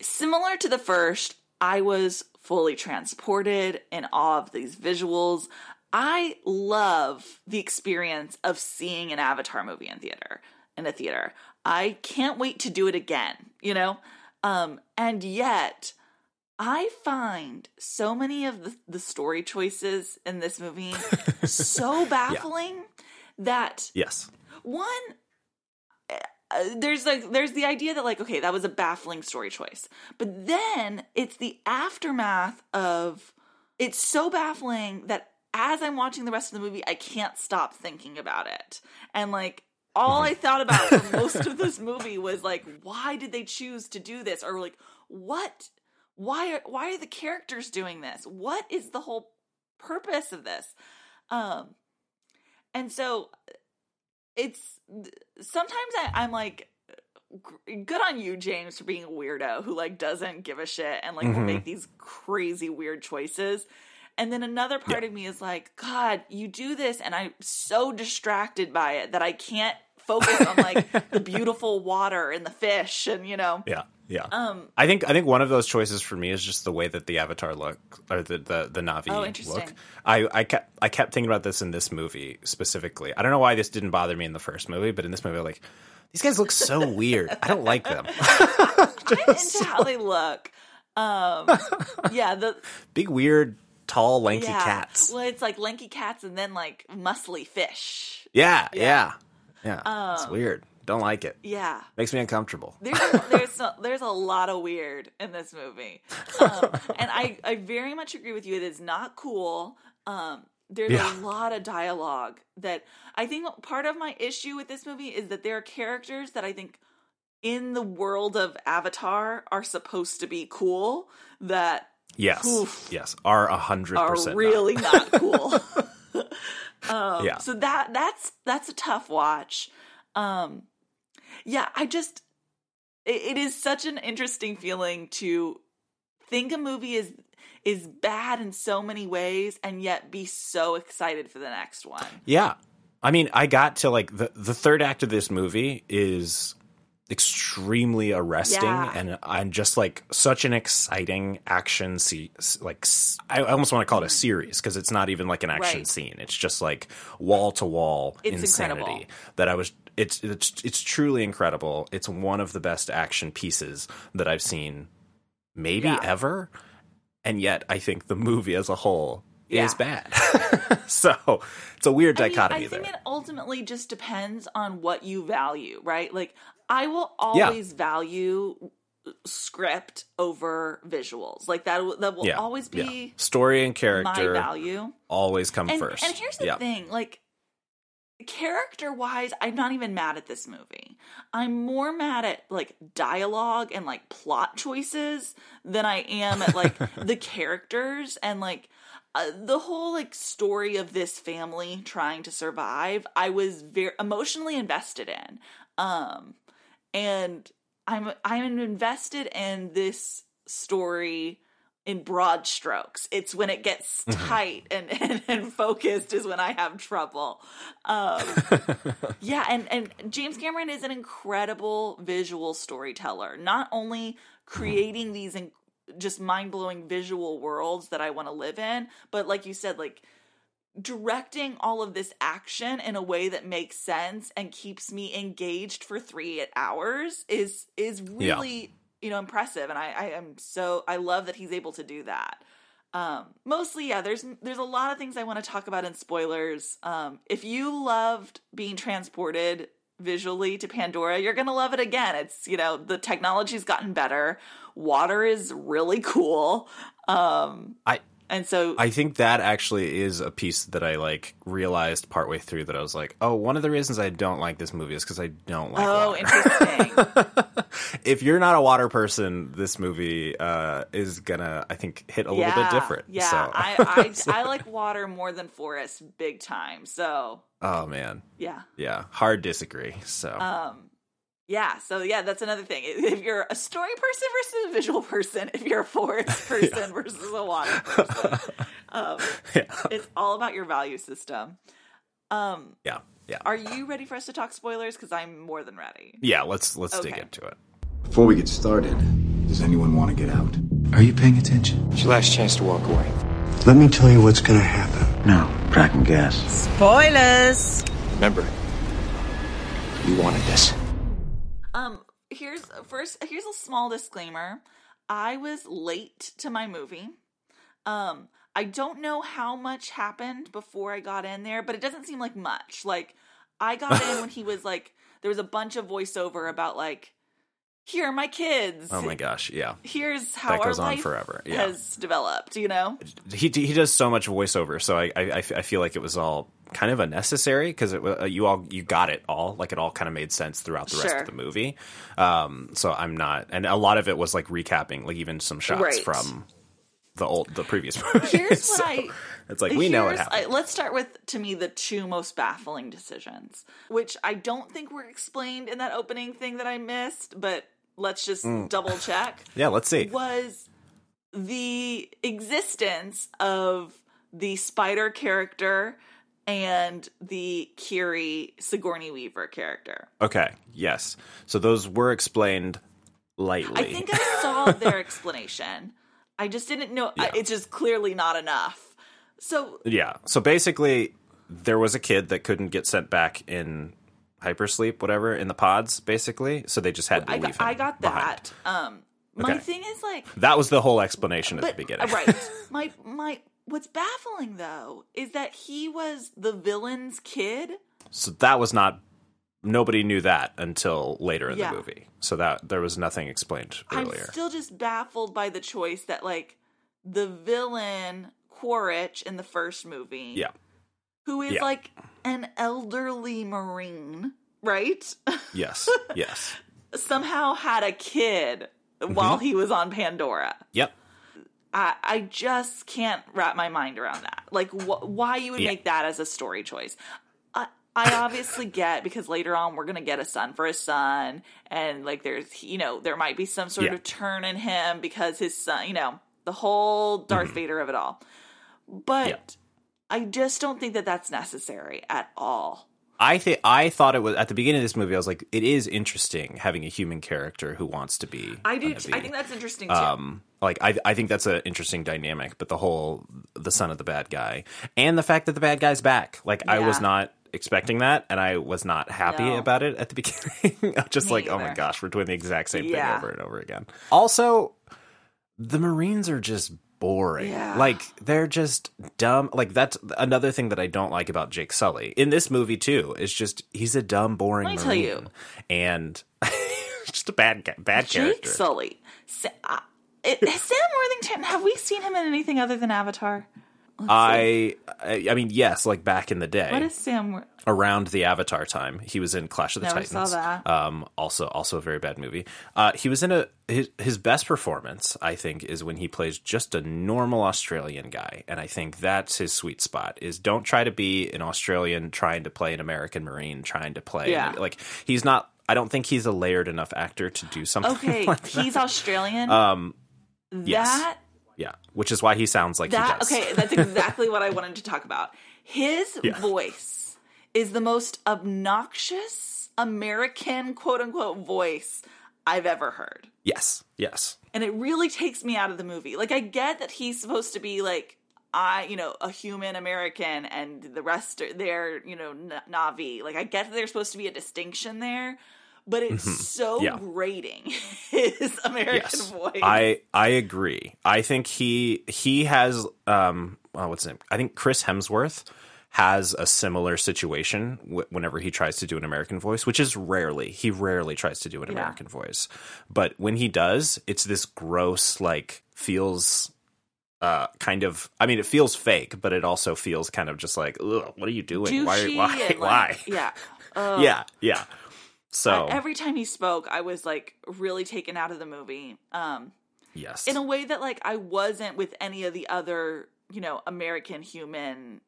similar to the first, I was fully transported in awe of these visuals. I love the experience of seeing an Avatar movie in theater in a theater. I can't wait to do it again, you know? Um, and yet I find so many of the, the story choices in this movie <laughs> so baffling that Yes. one there's like there's the idea that like okay that was a baffling story choice. But then it's the aftermath of it's so baffling that as i'm watching the rest of the movie i can't stop thinking about it. And like all i thought about for <laughs> most of this movie was like why did they choose to do this? Or like what why are why are the characters doing this? What is the whole purpose of this? Um and so it's sometimes I, I'm like, good on you, James, for being a weirdo who like doesn't give a shit and like Mhm. make these crazy weird choices. And then another part of me is like, God, you do this, and I'm so distracted by it that I can't focus on like <laughs> the beautiful water and the fish, and you know, Yeah. Yeah. um, I think I think one of those choices for me is just the way that the Avatar look or the the, the Na'vi Oh, look. I, I kept I kept thinking about this in this movie specifically. I don't know why this didn't bother me in the first movie, but in this movie, like these guys look so <laughs> weird. I don't like them. <laughs> I'm into how they look. Um, yeah, the Big weird, tall, lanky yeah. cats. Well, it's like lanky cats and then like muscly fish. Yeah, yeah, yeah. It's weird. Don't like it. Yeah. Makes me uncomfortable. <laughs> There's a, there's <laughs> a, there's a lot of weird in this movie, <laughs> um, and I I very much agree with you. It is not cool. Um, there's Yeah. a lot of dialogue that I think part of my issue with this movie is that there are characters that I think in the world of Avatar are supposed to be cool that Yes, Oof. yes, are a hundred percent really not cool. Um, Yeah. So that that's that's a tough watch. Um, yeah, I just it, it is such an interesting feeling to think a movie is is bad in so many ways and yet be so excited for the next one. Yeah, I mean, I got to like the the third act of this movie is extremely arresting Yeah. and I'm just like such an exciting action scene like I almost want to call it a series because it's not even like an action Right. scene it's just like wall to wall insanity incredible. that I was it's it's it's truly incredible it's one of the best action pieces that I've seen maybe Yeah. ever and yet I think the movie as a whole is bad <laughs> so it's a weird I mean, dichotomy I think there it ultimately just depends on what you value, right? Like, I will always value script over visuals. Like that. will- That will yeah always yeah. be story and my character value. always come And, first and here's the yeah. thing, like. Character wise, I'm not even mad at this movie. I'm more mad at like dialogue and like plot choices than I am at like <laughs> the characters and like uh, the whole like story of this family trying to survive. I was very emotionally invested in. Um and I'm I'm invested in this story in broad strokes. It's when it gets <laughs> tight and, and, and focused is when I have trouble. Um, <laughs> yeah, and, and James Cameron is an incredible visual storyteller. Not only creating these in, just mind blowing visual worlds that I want to live in, but like you said, like directing all of this action in a way that makes sense and keeps me engaged for three hours is is Yeah. really you know impressive. And I, I am so i love that he's able to do that. Um mostly yeah there's there's a lot of things i want to talk about in spoilers. Um if you loved being transported visually to pandora you're gonna love it again. It's you know the technology's gotten better. Water is really cool. Um I and so I think that actually is a piece that I like realized partway through that I was like, oh, one of the reasons I don't like this movie is because I don't like oh water. interesting <laughs> if you're not a water person, this movie uh, is gonna, I think, hit a little bit different. Yeah, So- I, I I <laughs> like water more than forest, big time. So oh man, yeah, yeah, hard disagree. So um, yeah. So yeah, that's another thing. If you're a story person versus a visual person, if you're a forest <laughs> person versus a water person, um, <laughs> yeah, it's all about your value system. Um, yeah, yeah, are you ready for us to talk spoilers? Because I'm more than ready. yeah. Let's let's dig into it. Before we get started, does anyone want to get out? Are you paying attention? It's your last chance to walk away. Let me tell you what's gonna happen. No. Tracking gas. Spoilers. Remember, you wanted this. Um, here's first. Here's a small disclaimer. I was late to my movie. Um, I don't know how much happened before I got in there, but it doesn't seem like much. Like I got in when he was like, there was a bunch of voiceover about like, here are my kids. Oh my gosh, yeah. Here's how That goes our on life forever, yeah. has developed. You know. He he does so much voiceover, so I I, I feel like it was all kind of unnecessary because it uh, you all you got it all like it all kind of made sense throughout the rest Sure. of the movie. Um, so I'm not, and a lot of it was like recapping, like even some shots Right. from the old the previous <laughs> movie. Here's what I it's like we know it happened. I- let's start with, to me, the two most baffling decisions, which I don't think were explained in that opening thing that I missed, but let's just Mm. double check. <laughs> yeah, let's see. Was the existence of the spider character and the Kiri Sigourney Weaver character. Okay, yes. So those were explained lightly. I think I saw <laughs> their explanation. I just didn't know. Yeah. It's just clearly not enough. So Yeah. So basically, there was a kid that couldn't get sent back in hypersleep, whatever, in the pods, basically. So they just had to I leave got, him I got that. Um, my Okay. thing is like, That was the whole explanation at the beginning. right. <laughs> My my. What's baffling though is that he was the villain's kid. so that was not. Nobody knew that until later in Yeah. the movie. So that there was nothing explained earlier. I'm still just baffled by the choice that like the villain Quaritch in the first movie, yeah. who is Yeah. like an elderly marine, right? Yes. <laughs> yes. Somehow had a kid while Mm-hmm. he was on Pandora. Yep. I, I just can't wrap my mind around that. Like, wh- why you would Yeah. make that as a story choice? I, I obviously get because later on we're gonna get a son for his son, and like there's you know there might be some sort Yeah. of turn in him because his son, you know, the whole Darth Vader of it all. But Mm-hmm. I just don't think that that's necessary at all. I think I thought it was at the beginning of this movie. I was like, it is interesting having a human character who wants to be. I do. T- I think that's interesting too. um like I I think that's an interesting dynamic, but the whole the son of the bad guy and the fact that the bad guy's back. Like I was not expecting that and I was not happy No. about it at the <laughs> beginning. Just Me like, oh my gosh, we're doing the exact same thing over and over again. Also, the Marines are just boring. Yeah. Like they're just dumb. Like that's another thing that I don't like about Jake Sully in this movie too. Is just he's a dumb, boring. Let me tell you. and <laughs> just a bad bad Jake character. Jake Sully. Sa- uh, it, Sam Worthington. Have we seen him in anything other than Avatar? I, I I mean yes, like back in the day, What is Sam? Around the Avatar time, he was in Clash of the Never Titans. saw that. Um, also also a very bad movie. Uh, he was in a his, his best performance, I think, is when he plays just a normal Australian guy, and I think that's his sweet spot. Is don't try to be an Australian trying to play an American Marine, trying to play Yeah. like he's not. I don't think he's a layered enough actor to do something. <laughs> Okay, like that. he's Australian. Um, yes. Yeah, which is why he sounds like that he does. okay. That's exactly what I wanted to talk about. His <laughs> Yeah. voice is the most obnoxious American quote unquote voice I've ever heard. Yes, yes. and it really takes me out of the movie. Like I get that he's supposed to be like I, you know, a human American and the rest are they're, you know, Na'vi. Like I get that there's supposed to be a distinction there, but it's so Mm-hmm. Yeah. grating <laughs> his American yes. voice. I I agree. I think he he has um oh, what's his name? I think Chris Hemsworth has a similar situation w- whenever he tries to do an American voice, which is rarely. He rarely tries to do an Yeah. American voice, but when he does, it's this gross like feels. Uh, kind of. I mean, it feels fake, but it also feels kind of just like, Ugh, what are you doing? why? Why? <laughs> like, why? Yeah. Ugh. Yeah, yeah. So every time he spoke, I was like really taken out of the movie. Um, yes, in a way that like I wasn't with any of the other, you know, American human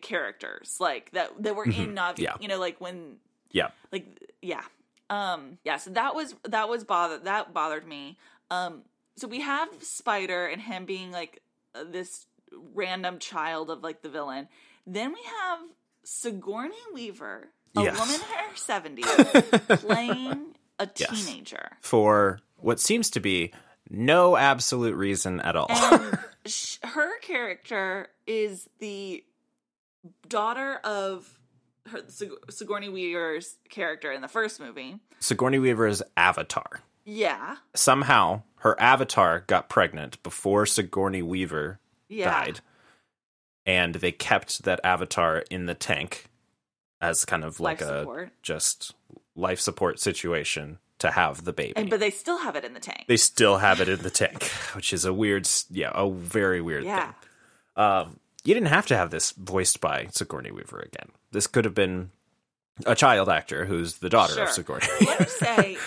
characters like that that were in Na'vi. Mm-hmm. Yeah. You know, like when yeah. like yeah. Um yeah, so that was that was bother that bothered me. Um so we have Spider and him being like this random child of like the villain. Then we have Sigourney Weaver, a Yes. woman in her 70s, <laughs> playing a Yes. teenager. for what seems to be no absolute reason at all. <laughs> her character is the daughter of her, Sig- Sigourney Weaver's character in the first movie. Sigourney Weaver's avatar. Yeah, Somehow her avatar got pregnant before Sigourney Weaver yeah, died. And they kept that avatar in the tank as kind of like Life a support. just life support situation to have the baby. and but they still have it in the tank. they still have it in the tank, <laughs> which is a weird, yeah, a very weird yeah, thing. Um, you didn't have to have this voiced by Sigourney Weaver again. This could have been a child actor who's the daughter sure. of Sigourney. Let me <laughs> say,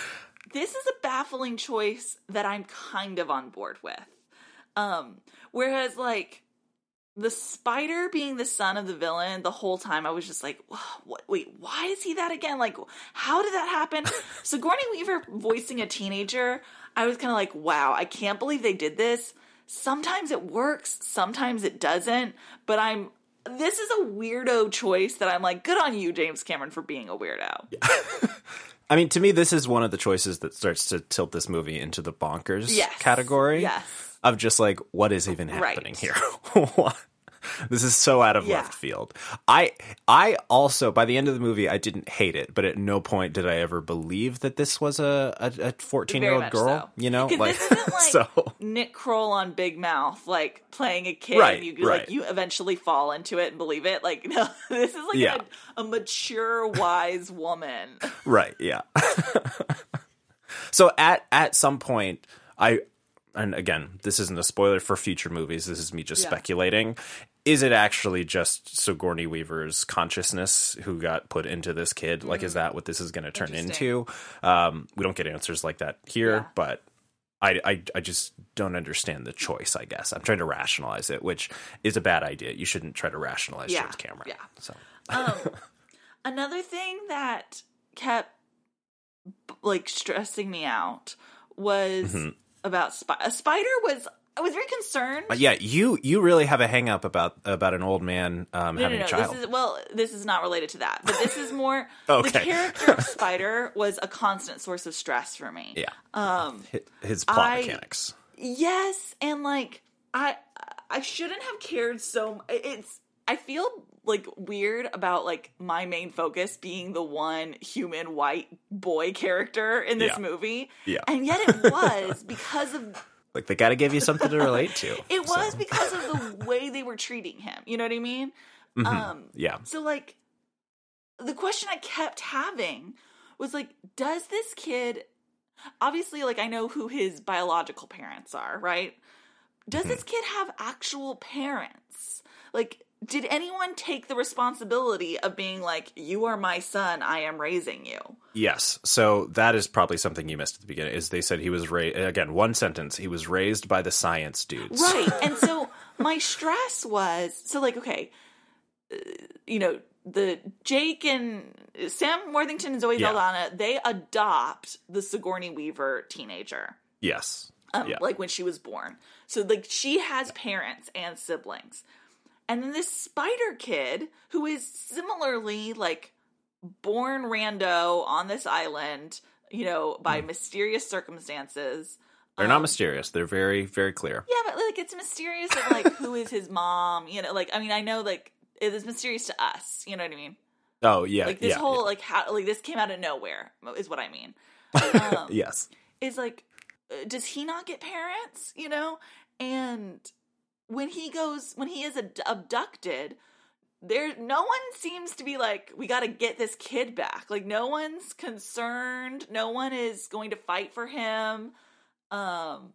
this is a baffling choice that I'm kind of on board with. Um, whereas like the spider being the son of the villain the whole time i was just like what wait why is he that again like how did that happen <laughs> sigourney weaver voicing a teenager i was kind of like wow i can't believe they did this sometimes it works sometimes it doesn't but i'm this is a weirdo choice that i'm like good on you james cameron for being a weirdo <laughs> I mean, to me, this is one of the choices that starts to tilt this movie into the bonkers Yes. category. Yes. Of just like, what is even Right. happening here? <laughs> This is so out of Yeah. left field. I I also by the end of the movie I didn't hate it, but at no point did I ever believe that this was a a fourteen year old girl. so. You know, <laughs> like like <laughs> so. Nick Kroll on Big Mouth, like playing a kid. Right, and you right. like you eventually fall into it and believe it. Like no, this is like Yeah. a, a mature, wise woman. Right, yeah. so at at some point I and again, this isn't a spoiler for future movies. This is me just Yeah. speculating. Is it actually just Sigourney Weaver's consciousness who got put into this kid? Like, is that what this is going to turn. Into? Um, we don't get answers like that here, Yeah. but I, I, I just don't understand the choice. I guess I'm trying to rationalize it, which is a bad idea. You shouldn't try to rationalize Yeah, James Cameron. yeah. So Um, <laughs> another thing that kept like stressing me out was Mm-hmm. About a spider was I was very concerned. But yeah, you you really have a hang up about about an old man um, No, having no, a child. This is well, this is not related to that, but this is more. <laughs> Okay. The character of Spider was a constant source of stress for me. yeah, Um. his, his plot I- mechanics. Yes, and like I, I shouldn't have cared so. It's. I feel like weird about like my main focus being the one human white boy character in this Yeah. movie. Yeah. And yet it <laughs> was because of Like they got to give you something to relate to. it was so, because of the way they were treating him. You know what I mean? mhm, Um yeah, so like the question I kept having was like does this kid obviously like I know who his biological parents are, right? Does this kid have actual parents? Like did anyone take the responsibility of being like you are my son, I am raising you? yes. So that is probably something you missed at the beginning. Is they said he was raised again one sentence. He was raised by the science dudes. Right. <laughs> And so my stress was so like okay, uh, you know, the Jake and Sam Worthington and Zoe Yeah. Saldana, they adopt the Sigourney Weaver teenager. Yes. Um, yeah. like when she was born. So like she has parents and siblings. And then this spider kid who is similarly like born rando on this island, you know, by Hmm. mysterious circumstances. They're not mysterious. They're very very clear. Yeah, but like it's mysterious of like who is his mom, you know, like I mean I know like it is mysterious to us, you know what I mean? Oh yeah. Like this yeah, whole yeah. like how like this came out of nowhere is what I mean. <laughs> Um, yes. Is like uh, does he not get parents, you know? And when he goes when he is ad- abducted, there no one seems to be like we got to get this kid back. Like no one's concerned, no one is going to fight for him. Um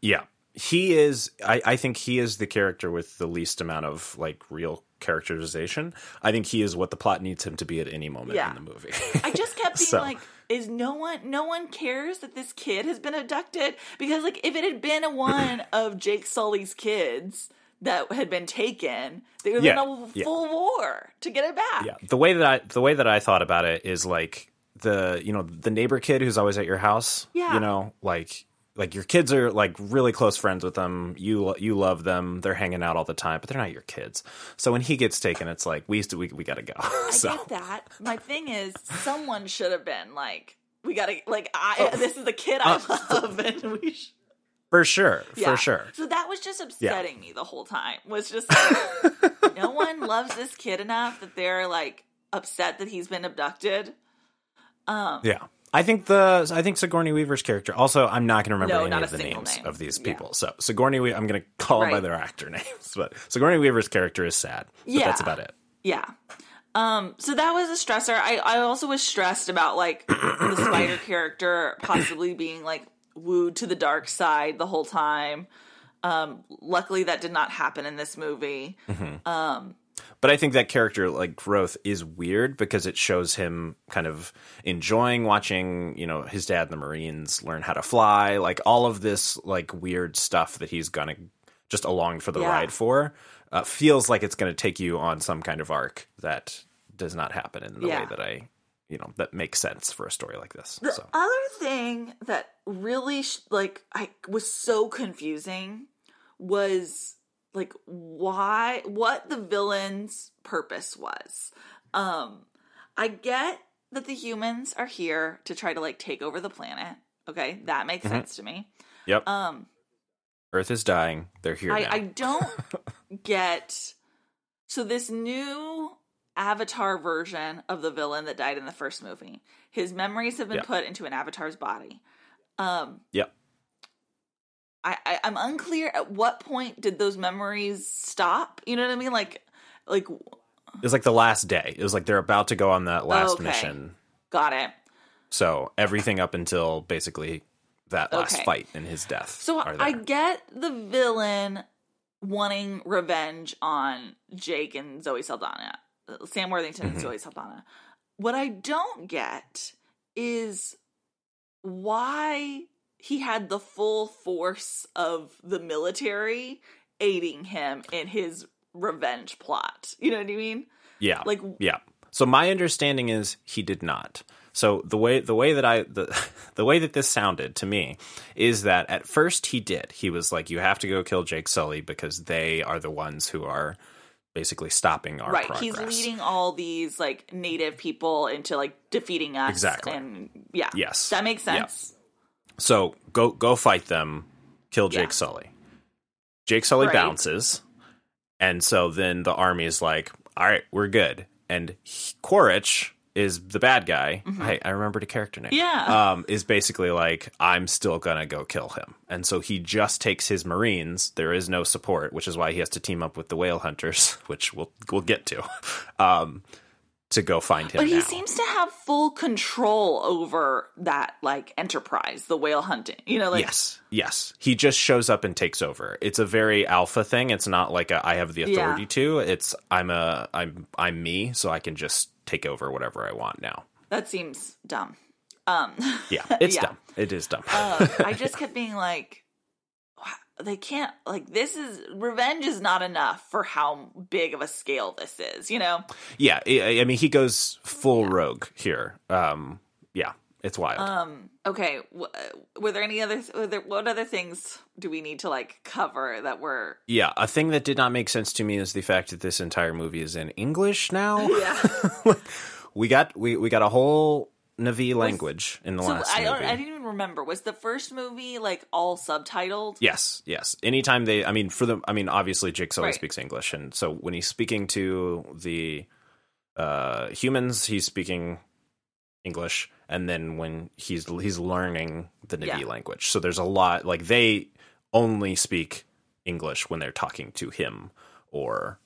Yeah. He is I, I think he is the character with the least amount of like real characterization. I think he is what the plot needs him to be at any moment Yeah. in the movie. I just kept <laughs> being So- like, is no one no one cares that this kid has been abducted? Because like if it had been a <clears throat> one of Jake Sully's kids that had been taken, there would have Yeah, been a yeah. full war to get it back. yeah. The way that I the way that I thought about it is like the you know, the neighbor kid who's always at your house. Yeah. You know, like like your kids are like really close friends with them. You you love them. They're hanging out all the time, but they're not your kids. So when he gets taken, it's like we we we got to go. <laughs> I get that. My thing is someone should have been like we gotta like I this is the kid I <laughs> love and we sh- for sure, yeah. for sure. So that was just upsetting me the whole time. Was just <laughs> like, no one loves this kid enough that they're like upset that he's been abducted. Um Yeah. I think the I think Sigourney Weaver's character. Also, I'm not going to remember No, any of the names name. of these Yeah. people. So Sigourney, We- I'm going to call them by their actor <laughs> names, but Sigourney Weaver's character is sad. But Yeah. that's about it. Yeah. Um, so that was a stressor. I, I also was stressed about like the <coughs> spider character possibly being like wooed to the dark side the whole time. Um, luckily that did not happen in this movie. Um, But I think that character like growth is weird because it shows him kind of enjoying watching, you know, his dad in the Marines learn how to fly, like all of this like weird stuff that he's gonna just along for the Yeah. ride for. Uh, feels like it's going to take you on some kind of arc that does not happen in the Yeah. way that I, you know, that makes sense for a story like this. The so. other thing that really sh- like I was so confusing was like why what the villain's purpose was. Um I get that the humans are here to try to like take over the planet. Okay, that makes Mm-hmm. sense to me. Yep. Um Earth is dying. They're here I. I don't <laughs> get so this new avatar version of the villain that died in the first movie. His memories have been Yeah. put into an avatar's body. Um Yep. I, I I'm unclear at what point did those memories stop? You know what I mean? Like like It was like the last day. It was like they're about to go on that last Okay. mission. got it. So everything up until basically that last Okay. fight and his death. So I get the villain wanting revenge on Jake and Zoe Saldana, Sam Worthington Mm-hmm. and Zoe Saldana. What I don't get is why he had the full force of the military aiding him in his revenge plot. You know what I mean? yeah, like- yeah. So my understanding is he did not. So the way the way that I the <laughs> the way that this sounded to me is that at first he did. He was like, "You have to go kill Jake Sully because they are the ones who are basically stopping our right. progress." He's leading all these like native people into like defeating us. Exactly. And yeah. Yes. That makes Yeah. So go go fight them, kill Jake Yeah. Sully. Jake Sully Right. bounces, and so then the army is like, "All right, we're good." And he- Quaritch is the bad guy. Hey, I remembered a character name. Mm-hmm. Yeah. um, is basically like, "I'm still gonna go kill him," and so he just takes his Marines. There is no support, which is why he has to team up with the whale hunters, <laughs> which we'll we'll get to, <laughs> um, to go find him. But he now. seems to have full control over that like enterprise, the whale hunting. You know, like yes, yes. He just shows up and takes over. It's a very alpha thing. It's not like a, I have the authority Yeah. to. It's I'm a I'm I'm me, so I can just take over whatever I want now. that seems dumb. Um Yeah, <laughs> it's Yeah. dumb. It is dumb. uh, I just kept being like, "Wow, they can't like this is revenge is not enough for how big of a scale this is. You know, yeah, I, mean he goes full rogue here. Um, yeah, it's wild. um, okay. W- were there any other? Were there, what other things do we need to like cover that were? yeah, a thing that did not make sense to me is the fact that this entire movie is in English now. Yeah. <laughs> we got we we got a whole Na'vi language in the so last I movie. I didn't even remember. Was the first movie like all subtitled? Yes, yes. Anytime they, I mean, for the, I mean, obviously Jake Sully Right. speaks English, and so when he's speaking to the uh, humans, he's speaking English, and then when he's he's learning the Na'vi Yeah. language, so there's a lot like they only speak English when they're talking to him or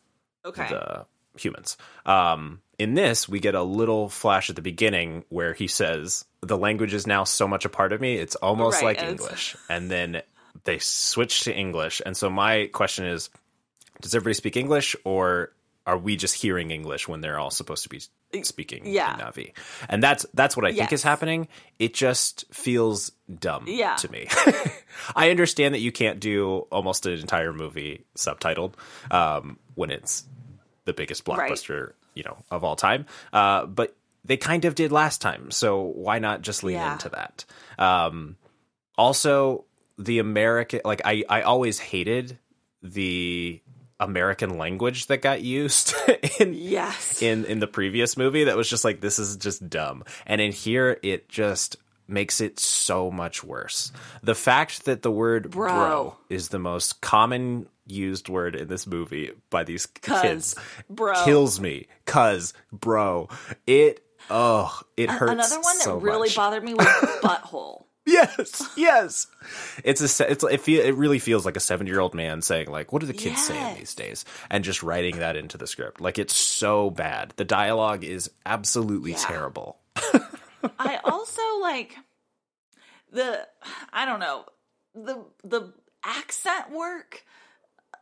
Okay. the humans. Um, in this, we get a little flash at the beginning where he says, "The language is now so much a part of me; it's almost Right, like it's- English." And then they switch to English. And so my question is, does everybody speak English, or are we just hearing English when they're all supposed to be speaking Yeah. Na'vi? And that's that's what I think is happening. It just feels dumb Yeah. to me. <laughs> I understand that you can't do almost an entire movie subtitled um, when it's the biggest Right. blockbuster, you know, of all time. Uh, but they kind of did last time, so why not just lean Yeah. into that? Um, also, the American, like I, I always hated the American language that got used <laughs> in Yes. in in the previous movie. That was just like this is just dumb, and in here it just makes it so much worse. The fact that the word Bro. bro is the most common used word in this movie by these kids bro. kills me. Cuz bro, it oh, it hurts. Another one that so really much. bothered me was <laughs> butthole. Yes, yes. It's a it's it feel it really feels like a seven year old man saying like, "What are the kids saying these days?" and just writing that into the script. Like it's so bad. The dialogue is absolutely Yeah. terrible. I also like the I don't know the the accent work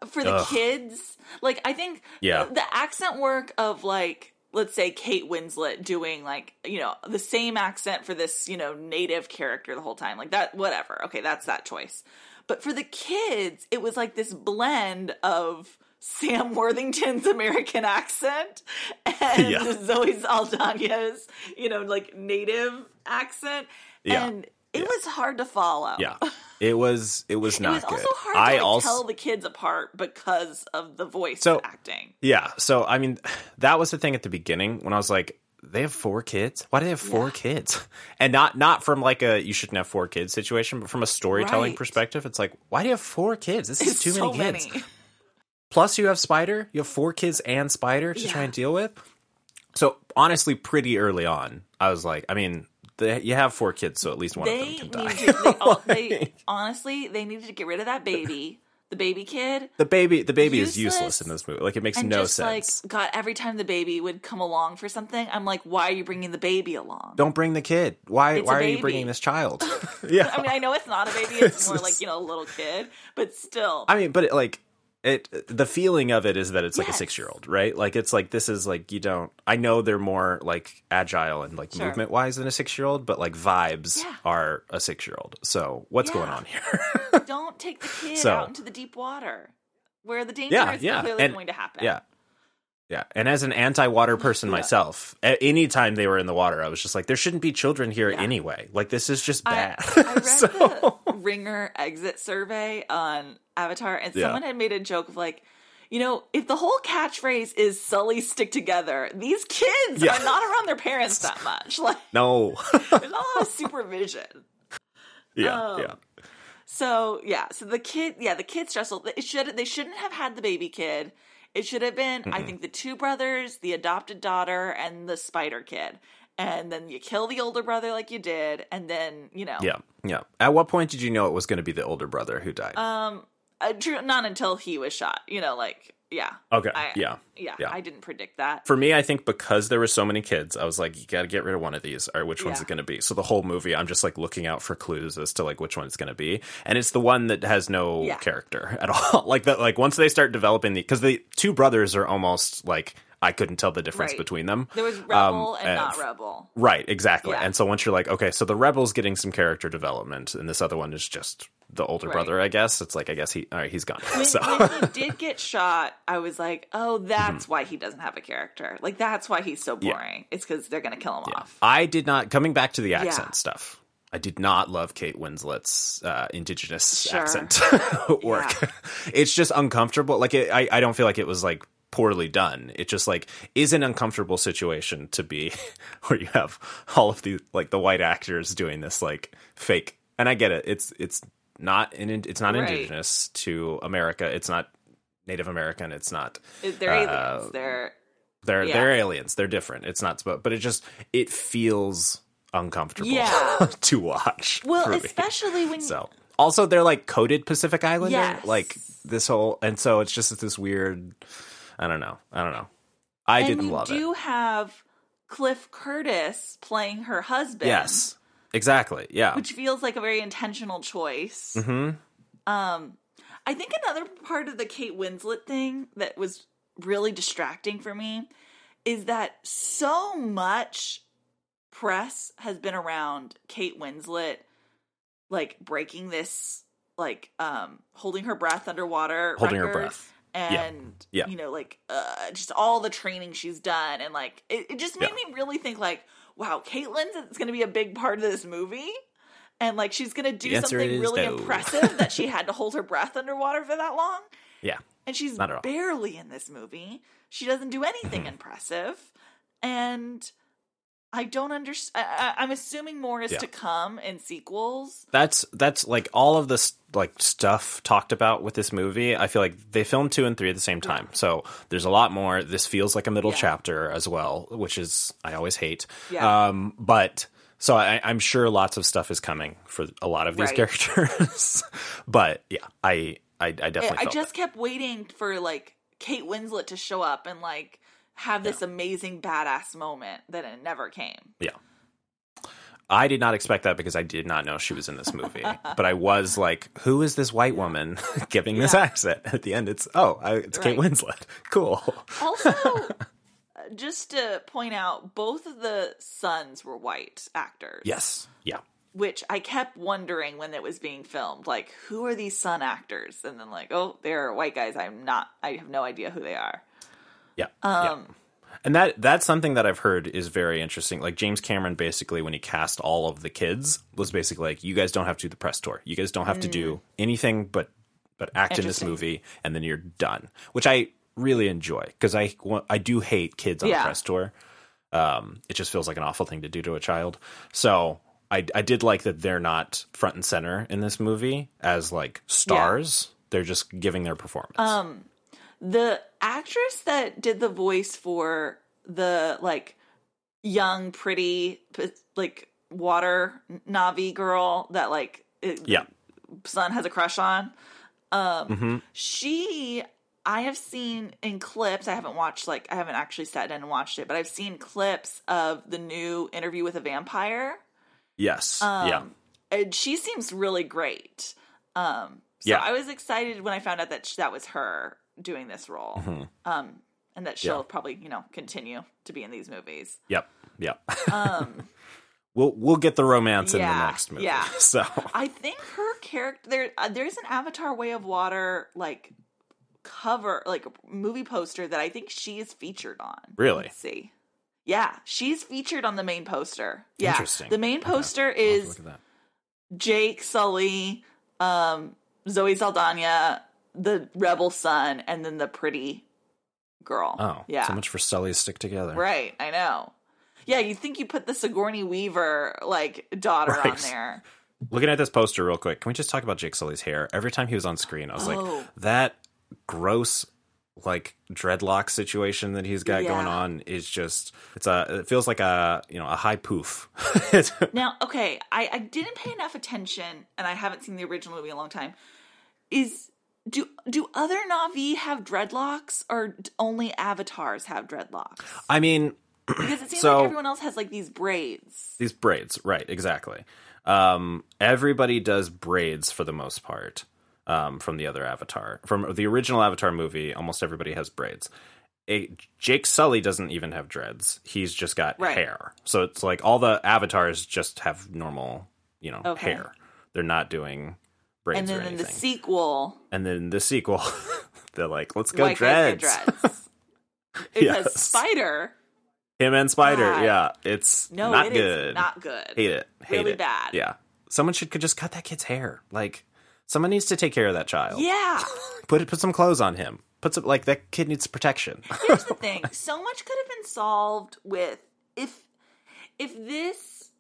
for the Ugh. kids. Like I think Yeah. the accent work of like let's say Kate Winslet doing like you know the same accent for this you know native character the whole time like that whatever okay that's that choice but for the kids it was like this blend of Sam Worthington's <laughs> American accent and Yeah. Zoe Saldana's you know like native accent Yeah. and it was hard to follow Yeah, it was it was not <laughs> it was good. also hard I to like, also tell the kids apart because of the voice So- acting yeah. So I mean, that was the thing at the beginning when I was like. They have four kids. Why do they have four Yeah. kids? <laughs> And not not from like a you shouldn't have four kids situation, but from a storytelling Right. perspective, it's like why do you have four kids? This is It's too so many kids. many. <laughs> Plus, you have Spider. You have four kids and Spider to try and deal with. So honestly, pretty early on, I was like, I mean, they, you have four kids, so at least one of them they can die. to, they, <laughs> they honestly they needed to get rid of that baby the baby kid the baby, the baby is Useless. useless in this movie. Like it makes and no just sense. like god every time the baby would come along for something i'm like why are you bringing the baby along Don't bring the kid. Why? It's why are you bringing this child? <laughs> <laughs> yeah, i mean i know it's not a baby it's more It's like you know a little kid but still I mean, but it, like it, the feeling of it is that it's like a six year old, right? Like it's like this is like you don't. I know they're more like agile and like Sure. movement wise than a six year old, but like vibes Yeah. are a six year old. So what's going on here? <laughs> don't take the <laughs> kid So- out into the deep water where the danger yeah, is yeah, clearly and going to happen yeah. Yeah, and as an anti-water person myself, a- anytime they were in the water, I was just like, there shouldn't be children here anyway. Like this is just bad. I, I <laughs> read So- the Ringer exit survey on Avatar, and Yeah. someone had made a joke of like, you know, if the whole catchphrase is "Sully stick together," these kids Yeah. are not around their parents that <laughs> much. <laughs> Like, no. there's not a lot of supervision. yeah, Um, yeah. So yeah, so the kid, yeah, the kid stressful. It should they shouldn't have had the baby kid. It should have been, I think, the two brothers, the adopted daughter, and the spider kid. And then you kill the older brother like you did, and then you know, Yeah, yeah. At what point did you know it was going to be the older brother who died? um, uh, true, not until he was shot. You know, like yeah, okay, I, yeah. yeah, yeah. I didn't predict that. For me, I think because there were so many kids, I was like, you got to get rid of one of these. Or which one's Yeah. it going to be? So the whole movie, I'm just like looking out for clues as to like which one it's going to be, and it's the one that has no Yeah. character <laughs> at all. like that, like once they start developing the, because the two brothers are almost like I couldn't tell the difference Right. between them. There was rebel Um, and not rebel. Right, exactly. Yeah. And so once you're like, okay, so the rebel's getting some character development, and this other one is just the older Right. brother, I guess. It's like, I guess he, all right, he's gone. When, <laughs> so when he <laughs> did get shot, I was like, "Oh, Mm-hmm. that's why he doesn't have a character. Like that's why he's so boring. It's because they're gonna kill him off." I did not coming back to the accent Yeah. stuff. I did not love Kate Winslet's uh, indigenous Sure. accent <laughs> work. it's just uncomfortable. Like it, I, I don't feel like it was like poorly done. It just like is an uncomfortable situation to be <laughs> where you have all of the like the white actors doing this like fake. And I get it. It's it's not in, it's not Right. indigenous to America. It's not Native American. It's not They're Uh, aliens. They're they're Yeah. they're aliens. They're different. It's not, but but it just it feels uncomfortable Yeah. <laughs> to watch. <laughs> well, especially when so. Also, they're like coded Pacific Islander, Yes. like this whole, and so it's just this weird. I don't know. I don't know. I and didn't love it. you do have Cliff Curtis playing her husband. Yes, exactly. Yeah. which feels like a very intentional choice. hmm Um, I think another part of the Kate Winslet thing that was really distracting for me is that so much press has been around Kate Winslet like breaking this like um holding her breath underwater Holding her breath. Yeah. and Yeah. you know like uh just all the training she's done and like it, it just made Yeah. me really think like wow Kate Winslet's is going to be a big part of this movie and like she's going to do something really no. impressive that she <laughs> had to hold her breath underwater for that long Yeah. and she's Not at all. barely in this movie. She doesn't do anything impressive, and I don't understand. I'm assuming more is Yeah. to come in sequels. That's that's like all of this like stuff talked about with this movie. I feel like they filmed two and three at the same time, so there's a lot more. This feels like a middle Yeah. chapter as well, which is I always hate. Yeah. Um, but so I, I'm sure lots of stuff is coming for a lot of these Right. characters. <laughs> but yeah, I I, I definitely I felt just kept waiting for like Kate Winslet to show up and like have this amazing badass moment that it never came. yeah. I did not expect that because I did not know she was in this movie. <laughs> but I was like, "Who is this white woman <laughs> giving this accent?" At the end, it's oh, I, it's Kate Winslet. <laughs> Cool. Also, uh, just to point out, both of the sons were white actors. Yes. Yeah. which I kept wondering when it was being filmed, like who are these son actors? And then like, oh, they're white guys. I'm not. I have no idea who they are. Yeah. Um, yeah. And that that's something that I've heard is very interesting. Like James Cameron basically when he cast all of the kids was basically like you guys don't have to do the press tour. You guys don't have to do anything but but act in this Mm. Movie and then you're done. Which I really enjoy because I I do hate kids on Yeah. a press tour. Um it just feels like an awful thing to do to a child. So I I did like that they're not front and center in this movie as like stars. They're just giving their performance. Um, the actress that did the voice for the like young, pretty, like water Na'vi girl that like it, yeah. son has a crush on. Um, Mhm. she I have seen in clips. I haven't watched like I haven't actually sat down and watched it, but I've seen clips of the new Interview with a Vampire. Yes. Um, yeah. and she seems really great. Um, so Yeah. I was excited when I found out that sh- that was her doing this role. Mhm. Um, and that she'll Yeah. probably you know continue to be in these movies. Yep. Yep. Um, <laughs> we'll we'll get the romance in the next movie. yeah. <laughs> So I think her character there uh, there's an Avatar Way of Water like cover, like movie poster that I think she is featured on. Really? Let's see. Yeah, she's featured on the main poster. Yeah. Interesting. The main poster to is look at that. Jake Sully, um, Zoe Saldana, the rebel son, and then the pretty girl. Oh, yeah. So much for Sully's stick together. Right, I know. Yeah, you think you put the Sigourney Weaver like daughter on there. Looking at this poster real quick, can we just talk about Jake Sully's hair? Every time he was on screen, I was Oh. like, that gross like dreadlock situation that he's got going on is just it's a it feels like a you know a high poof. <laughs> Now, okay, I, I didn't pay enough attention, and I haven't seen the original movie in a long time. Is do do other Na'vi have dreadlocks, or only avatars have dreadlocks? I mean, Because it seems So- like everyone else has like these braids. these braids, right? Exactly. Um, everybody does braids for the most part. Um, from the other Avatar, from the original Avatar movie, almost everybody has braids. A, Jake Sully doesn't even have dreads. He's just got Right. hair. So it's like all the avatars just have normal, you know, Okay. hair. They're not doing braids and then or in the sequel, and then the sequel, <laughs> they're like, let's go white dreads. dreads. <laughs> Because Yes. Spider, Him and Spider, God. yeah, it's no, not it good. not good. Hate it. Hate Really it. bad. Yeah. Someone should could just cut that kid's hair. Like someone needs to take care of that child. Yeah. <laughs> Put it put some clothes on him. Put some like that kid needs protection. Here's the thing: so much could have been solved with if if this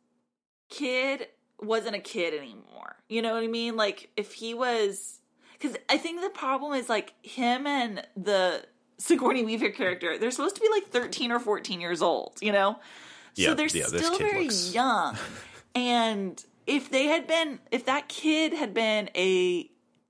kid wasn't a kid anymore. You know what I mean? Like if he was, because I think the problem is like him and the Sigourney Weaver character. They're supposed to be like 13 or 14 years old. You know, Yeah, so they're yeah, still very looks- young. <laughs> And if they had been, if that kid had been a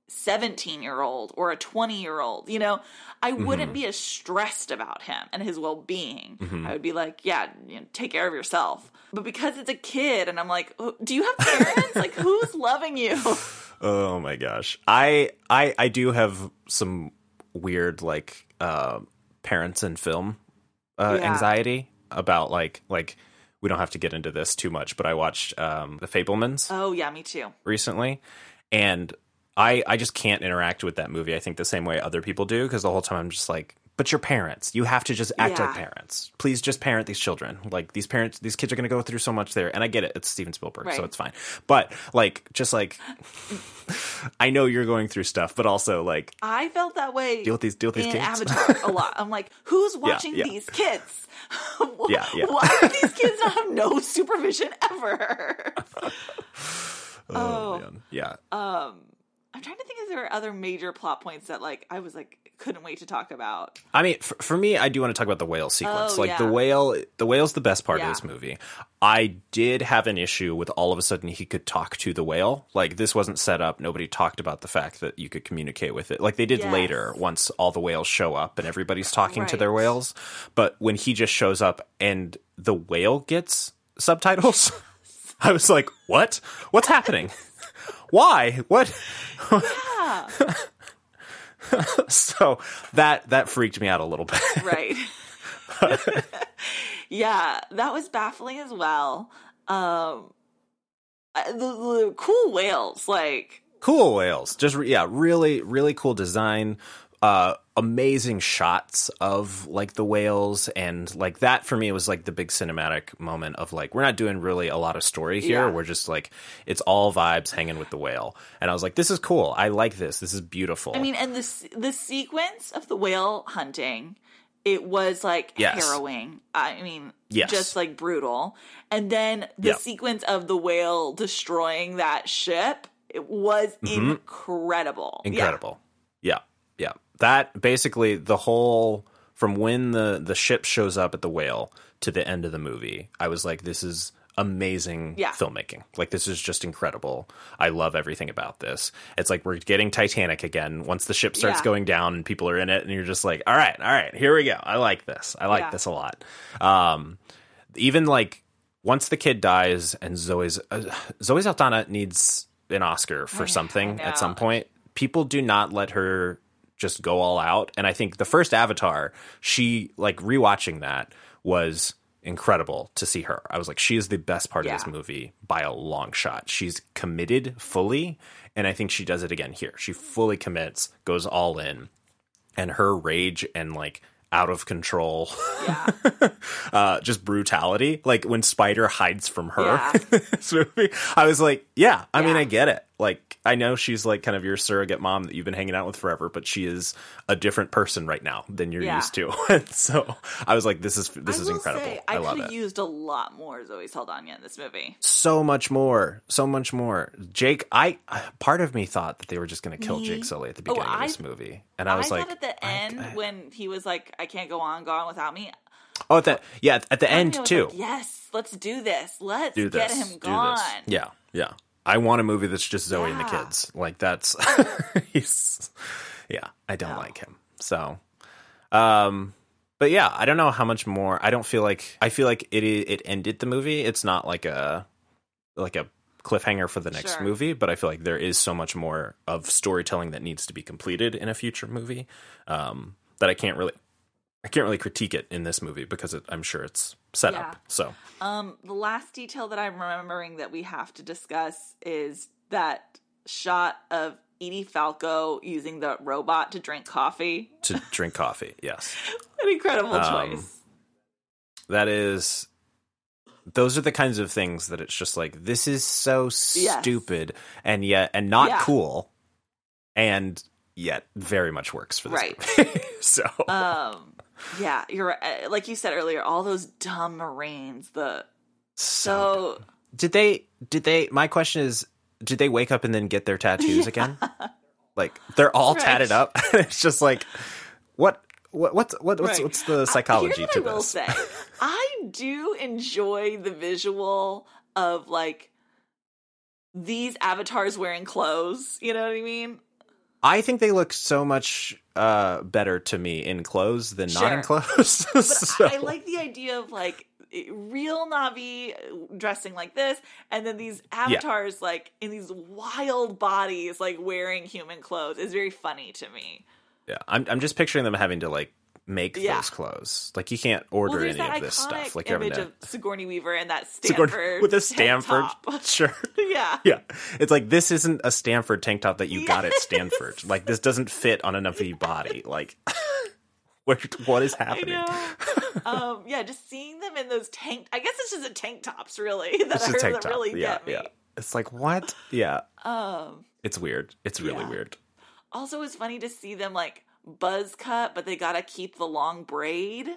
17 year old or a 20 year old, you know, I wouldn't be as stressed about him and his well being. I would be like, yeah, you know, take care of yourself. But because it's a kid and I'm like, oh, do you have parents? like, who's loving you? <laughs> oh my gosh. I I I do have some weird like uh parents in film uh Yeah. anxiety about like like we don't have to get into this too much, but I watched um The Fabelmans. oh, yeah, me too. recently, and I I just can't interact with that movie. I think the same way other people do because the whole time I'm just like, but your parents, you have to just act like parents. Please just parent these children. Like these parents, these kids are going to go through so much there, and I get it. It's Steven Spielberg, so it's fine. But like, just like, <laughs> I know you're going through stuff, but also like, I felt that way. Deal with these- deal with these kids. Avatar a lot. I'm like, who's <laughs> watching yeah. these kids? <laughs> Yeah, yeah. Why do these kids not have no supervision ever? oh, Oh. man, yeah. Um, I'm trying to think if there were other major plot points that like I was like couldn't wait to talk about. I mean, for, for me, I do want to talk about the whale sequence. Oh, like the whale, the whale's the best part Yeah. of this movie. I did have an issue with all of a sudden he could talk to the whale. Like this wasn't set up. Nobody talked about the fact that you could communicate with it. Like they did Yes. later once all the whales show up and everybody's talking to their whales. But when he just shows up and the whale gets subtitles, <laughs> I was like, what? What's happening? Why? What? Yeah, <laughs> so that that freaked me out a little bit. right. <laughs> yeah, that was baffling as well. Um, uh, the, the cool whales, like cool whales just yeah really really cool design uh amazing shots of like the whales and like that for me was like the big cinematic moment of like we're not doing really a lot of story here Yeah. we're just like it's all vibes hanging with the whale and i was like this is cool i like this this is beautiful I mean, and the the sequence of the whale hunting, it was like Yes. harrowing. I mean, Yes. just like brutal. And then the Yep. sequence of the whale destroying that ship, it was Mm-hmm. incredible. Yeah. incredible yeah yeah that basically the whole from when the the ship shows up at the whale to the end of the movie i was like this is amazing Yeah. filmmaking like this is just incredible i love everything about this it's like we're getting titanic again once the ship starts Yeah. going down and people are in it and you're just like all right all right here we go i like this i like Yeah. this a lot um even like once the kid dies and Zoe's uh, Zoe Saldana needs an Oscar for <sighs> something at some point. People do not let her just go all out, and I think the first Avatar, she like rewatching that was incredible to see her. I was like, she is the best part of this movie by a long shot. She's committed fully, and I think she does it again here. She fully commits, goes all in. and her rage and like out of control Yeah. <laughs> uh just brutality like when spider hides from her Yeah. <laughs> this movie i was like yeah i mean i get it like i know she's like kind of your surrogate mom that you've been hanging out with forever but she is a different person right now than you're Yeah. used to <laughs> so i was like this is this I is incredible Say, i, I, love could it have used a lot more Zoe Saldana in this movie. so much more so much more jake i uh, part of me thought that they were just going to kill Me? jake sully at the Oh, beginning I- of this movie and i was I like at the I- end when he was like, "I can't go on, go on without me." oh at the yeah at the end too like, yes, let's do this. Let's do get him gone. this. Yeah, yeah. I want a movie that's just Zoe and the kids. Like that's <laughs> he's yeah, I don't like him. So um but yeah, I don't know how much more. I don't feel like I feel like it it ended the movie. It's not like a like a cliffhanger for the next Sure. movie, but I feel like there is so much more of storytelling that needs to be completed in a future movie um that I can't really I can't really critique it in this movie because it, I'm sure it's set Yeah. up. So Um, the last detail that I'm remembering that we have to discuss is that shot of Edie Falco using the robot to drink coffee. to drink coffee, yes. <laughs> An incredible Um, choice. that is those are the kinds of things that it's just like this is so Yes. stupid and yet and not Yeah. cool and yet very much works for this Right. <laughs> so Um, yeah, you're right. like you said earlier. All those dumb Marines. The so did they did they my question is did they wake up and then get their tattoos again like they're all Right. tatted up <laughs> it's just like what what what's what, what's Right. what's the I- psychology here's to I will this say. <laughs> I do enjoy the visual of like these avatars wearing clothes. You know what I mean? I think they look so much uh, better to me in clothes than not in clothes. <laughs> But So- I like the idea of like real Na'vi dressing like this, and then these avatars like in these wild bodies, like wearing human clothes. is very funny to me. Yeah, I'm I'm just picturing them having to like make Yeah. those clothes. Like you can't order well, any of this stuff. Like you're image of Sigourney Weaver and that Sigourney- Stanford <laughs> with a Stanford. Sure. <laughs> <laughs> yeah. Yeah, it's like this isn't a Stanford tank top that you got at Stanford. Like this doesn't fit on enough of your body. Like, what what is happening? Um, yeah, just seeing them in those tank. I guess it's just the tank tops, really. That, It's are, tank that top. really yeah, get me. yeah. It's like what? Yeah, Um, it's weird. It's really Yeah. weird. Also, it's funny to see them like buzz cut, but they gotta keep the long braid.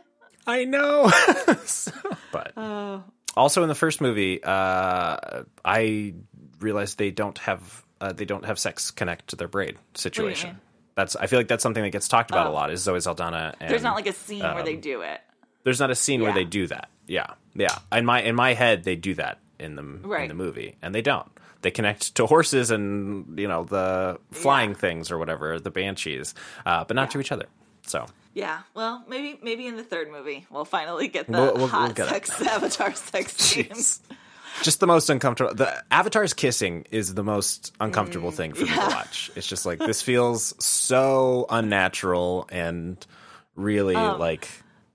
I know. <laughs> but Uh, also in the first movie, uh, I realized they don't have uh, they don't have sex connect to their braid situation. That's I feel like that's something that gets talked about Oh. a lot. Is Zoe Saldana? And, there's not like a scene where they um, do it. there's not a scene where they do that. Yeah, yeah. In my in my head, they do that in the in the movie, and they don't. They connect to horses and you know the flying things or whatever, the banshees, uh, but not to each other. So Yeah, well, maybe maybe in the third movie we'll finally get the We'll- we'll- hot we'll it. sex <laughs> avatar sex <laughs> scenes. just the most uncomfortable. The Avatar's kissing is the most uncomfortable thing for me to Mm, watch. It's just like this feels so unnatural and really Um, like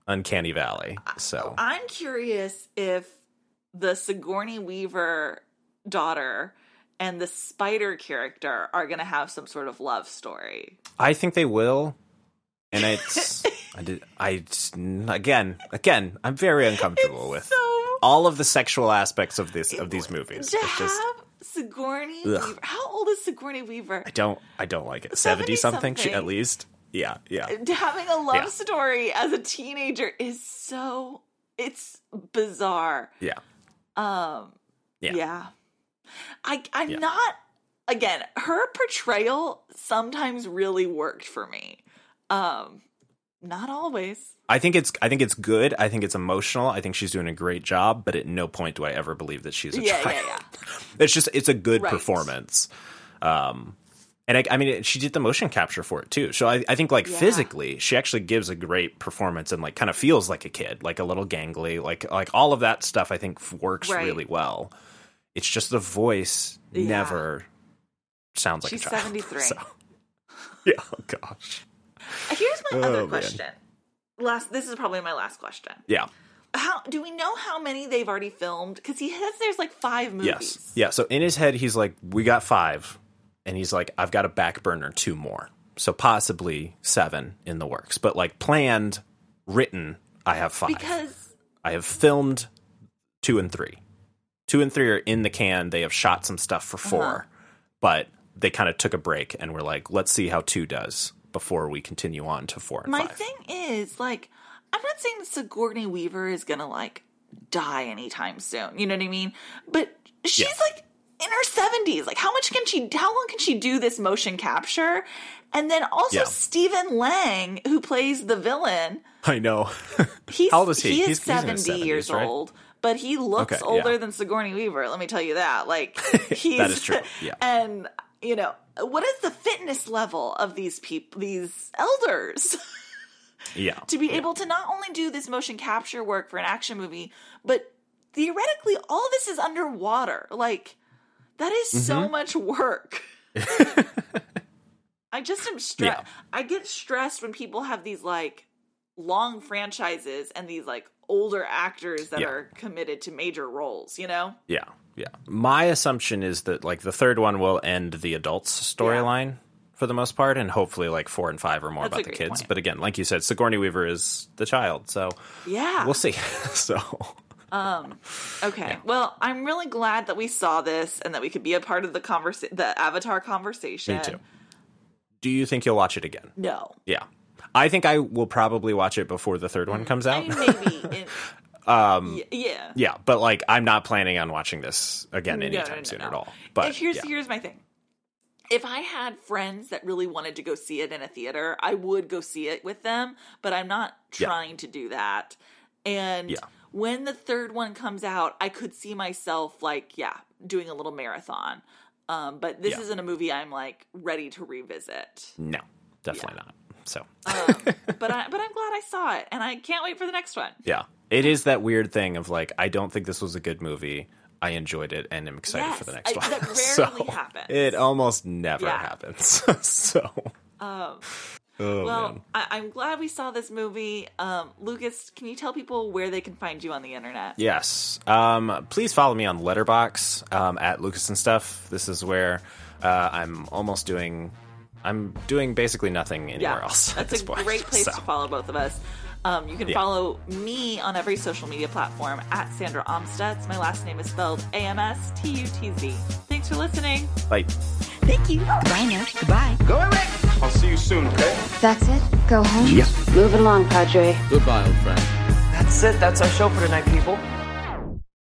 uncanny valley. So I'm curious if the Sigourney Weaver daughter and the spider character are going to have some sort of love story. I think they will. And it's <laughs> I did I again again I'm very uncomfortable with So all of the sexual aspects of this of these movies. to It's just have Sigourney Ugh. Weaver. How old is Sigourney Weaver? I don't I don't like it. 70 something she- at least. Yeah, yeah. Having a love Yeah. story as a teenager is so it's bizarre. Yeah. Um Yeah. yeah. I I'm Yeah. not again, her portrayal sometimes really worked for me. Um not always. I think it's I think it's good. I think it's emotional. I think she's doing a great job, but at no point do I ever believe that she's a Yeah, child. yeah, yeah. <laughs> It's just it's a good Right. performance. Um and I, I mean, she did the motion capture for it too. So I, I think, like Yeah. physically, she actually gives a great performance and like kind of feels like a kid, like a little gangly, like like all of that stuff. I think works Right. really well. It's just the voice Yeah. never sounds like She's a child. <laughs> 73. So- <laughs> yeah. Oh gosh. Uh, here's my Oh, other man. question. Last this is probably my last question. Yeah. How do we know how many they've already filmed? Because he has there's like five movies. Yes. Yeah. So in his head, he's like, "We got five. and he's like, "I've got a back burner two more." so possibly seven in the works. But like planned, written, I have five. Because I have filmed two and three. Two and three are in the can. They have shot some stuff for 4 Uh-huh. but they kind of took a break and were like, let's see how two does before we continue on to four and my five. thing is like I'm not saying that Sigourney Weaver is gonna like die anytime soon. You know what I mean? But she's Yeah. like in her 70s. Like how much can she how long can she do this motion capture? And then also Yeah. Stephen Lang, who plays the villain, I know. he's <laughs> How old is he? he He's- is he's in 70 his years right? old. But he looks Okay, older yeah. than Sigourney Weaver, let me tell you that. Like <laughs> he's That is true, yeah. <laughs> And you know, what is the fitness level of these people these elders? <laughs> yeah. to be able to not only do this motion capture work for an action movie, but theoretically, all of this is underwater. Like, that is Mm-hmm. so much work. I just am stressed. Yeah. I get stressed when people have these like long franchises and these like older actors that Yeah. are committed to major roles, you know? Yeah, yeah. My assumption is that like the third one will end the adults storyline for the most part, and hopefully like four and five are more That's about the kids. point. But again, like you said, Sigourney Weaver is the child, so Yeah. we'll see. <laughs> so um Okay. Well, I'm really glad that we saw this and that we could be a part of the conversa- the Avatar conversation. me too. Do you think you'll watch it again? No. Yeah, I think I will probably watch it before the third one comes I out. mean, maybe. <laughs> Um, yeah. yeah, but like I'm not planning on watching this again No, anytime no, no, soon at all. But If here's yeah. here's my thing. If I had friends that really wanted to go see it in a theater, I would go see it with them, but I'm not Yeah. trying to do that. And Yeah. when the third one comes out, I could see myself like, yeah, doing a little marathon. Um, but this Yeah. isn't a movie I'm like ready to revisit. no, definitely not. So Um, but I <laughs> but I'm glad I saw it, and I can't wait for the next one. Yeah. It is that weird thing of like, I don't think this was a good movie. I enjoyed it and I'm excited Yes, for the next I- one. <laughs> that rarely so happens. It almost never Yeah. happens. <laughs> so. Um, oh, well, man. I, I'm glad we saw this movie. Um, Lucas, can you tell people where they can find you on the internet? Yes. Um, please follow me on Letterboxd um, at Lucas and Stuff. This is where uh, I'm almost doing. I'm doing basically nothing anywhere else. at That's this a point. great place So, to follow both of us. Um, you can Yeah. follow me on every social media platform at Sandra Amstutz. My last name is spelled A M S T U T Z. Thanks for listening. Bye. Thank you. Goodbye now. Goodbye. Go away. I'll see you soon, okay? That's it? Go home? Move it along, Padre. Goodbye, old friend. That's it. That's our show for tonight, people.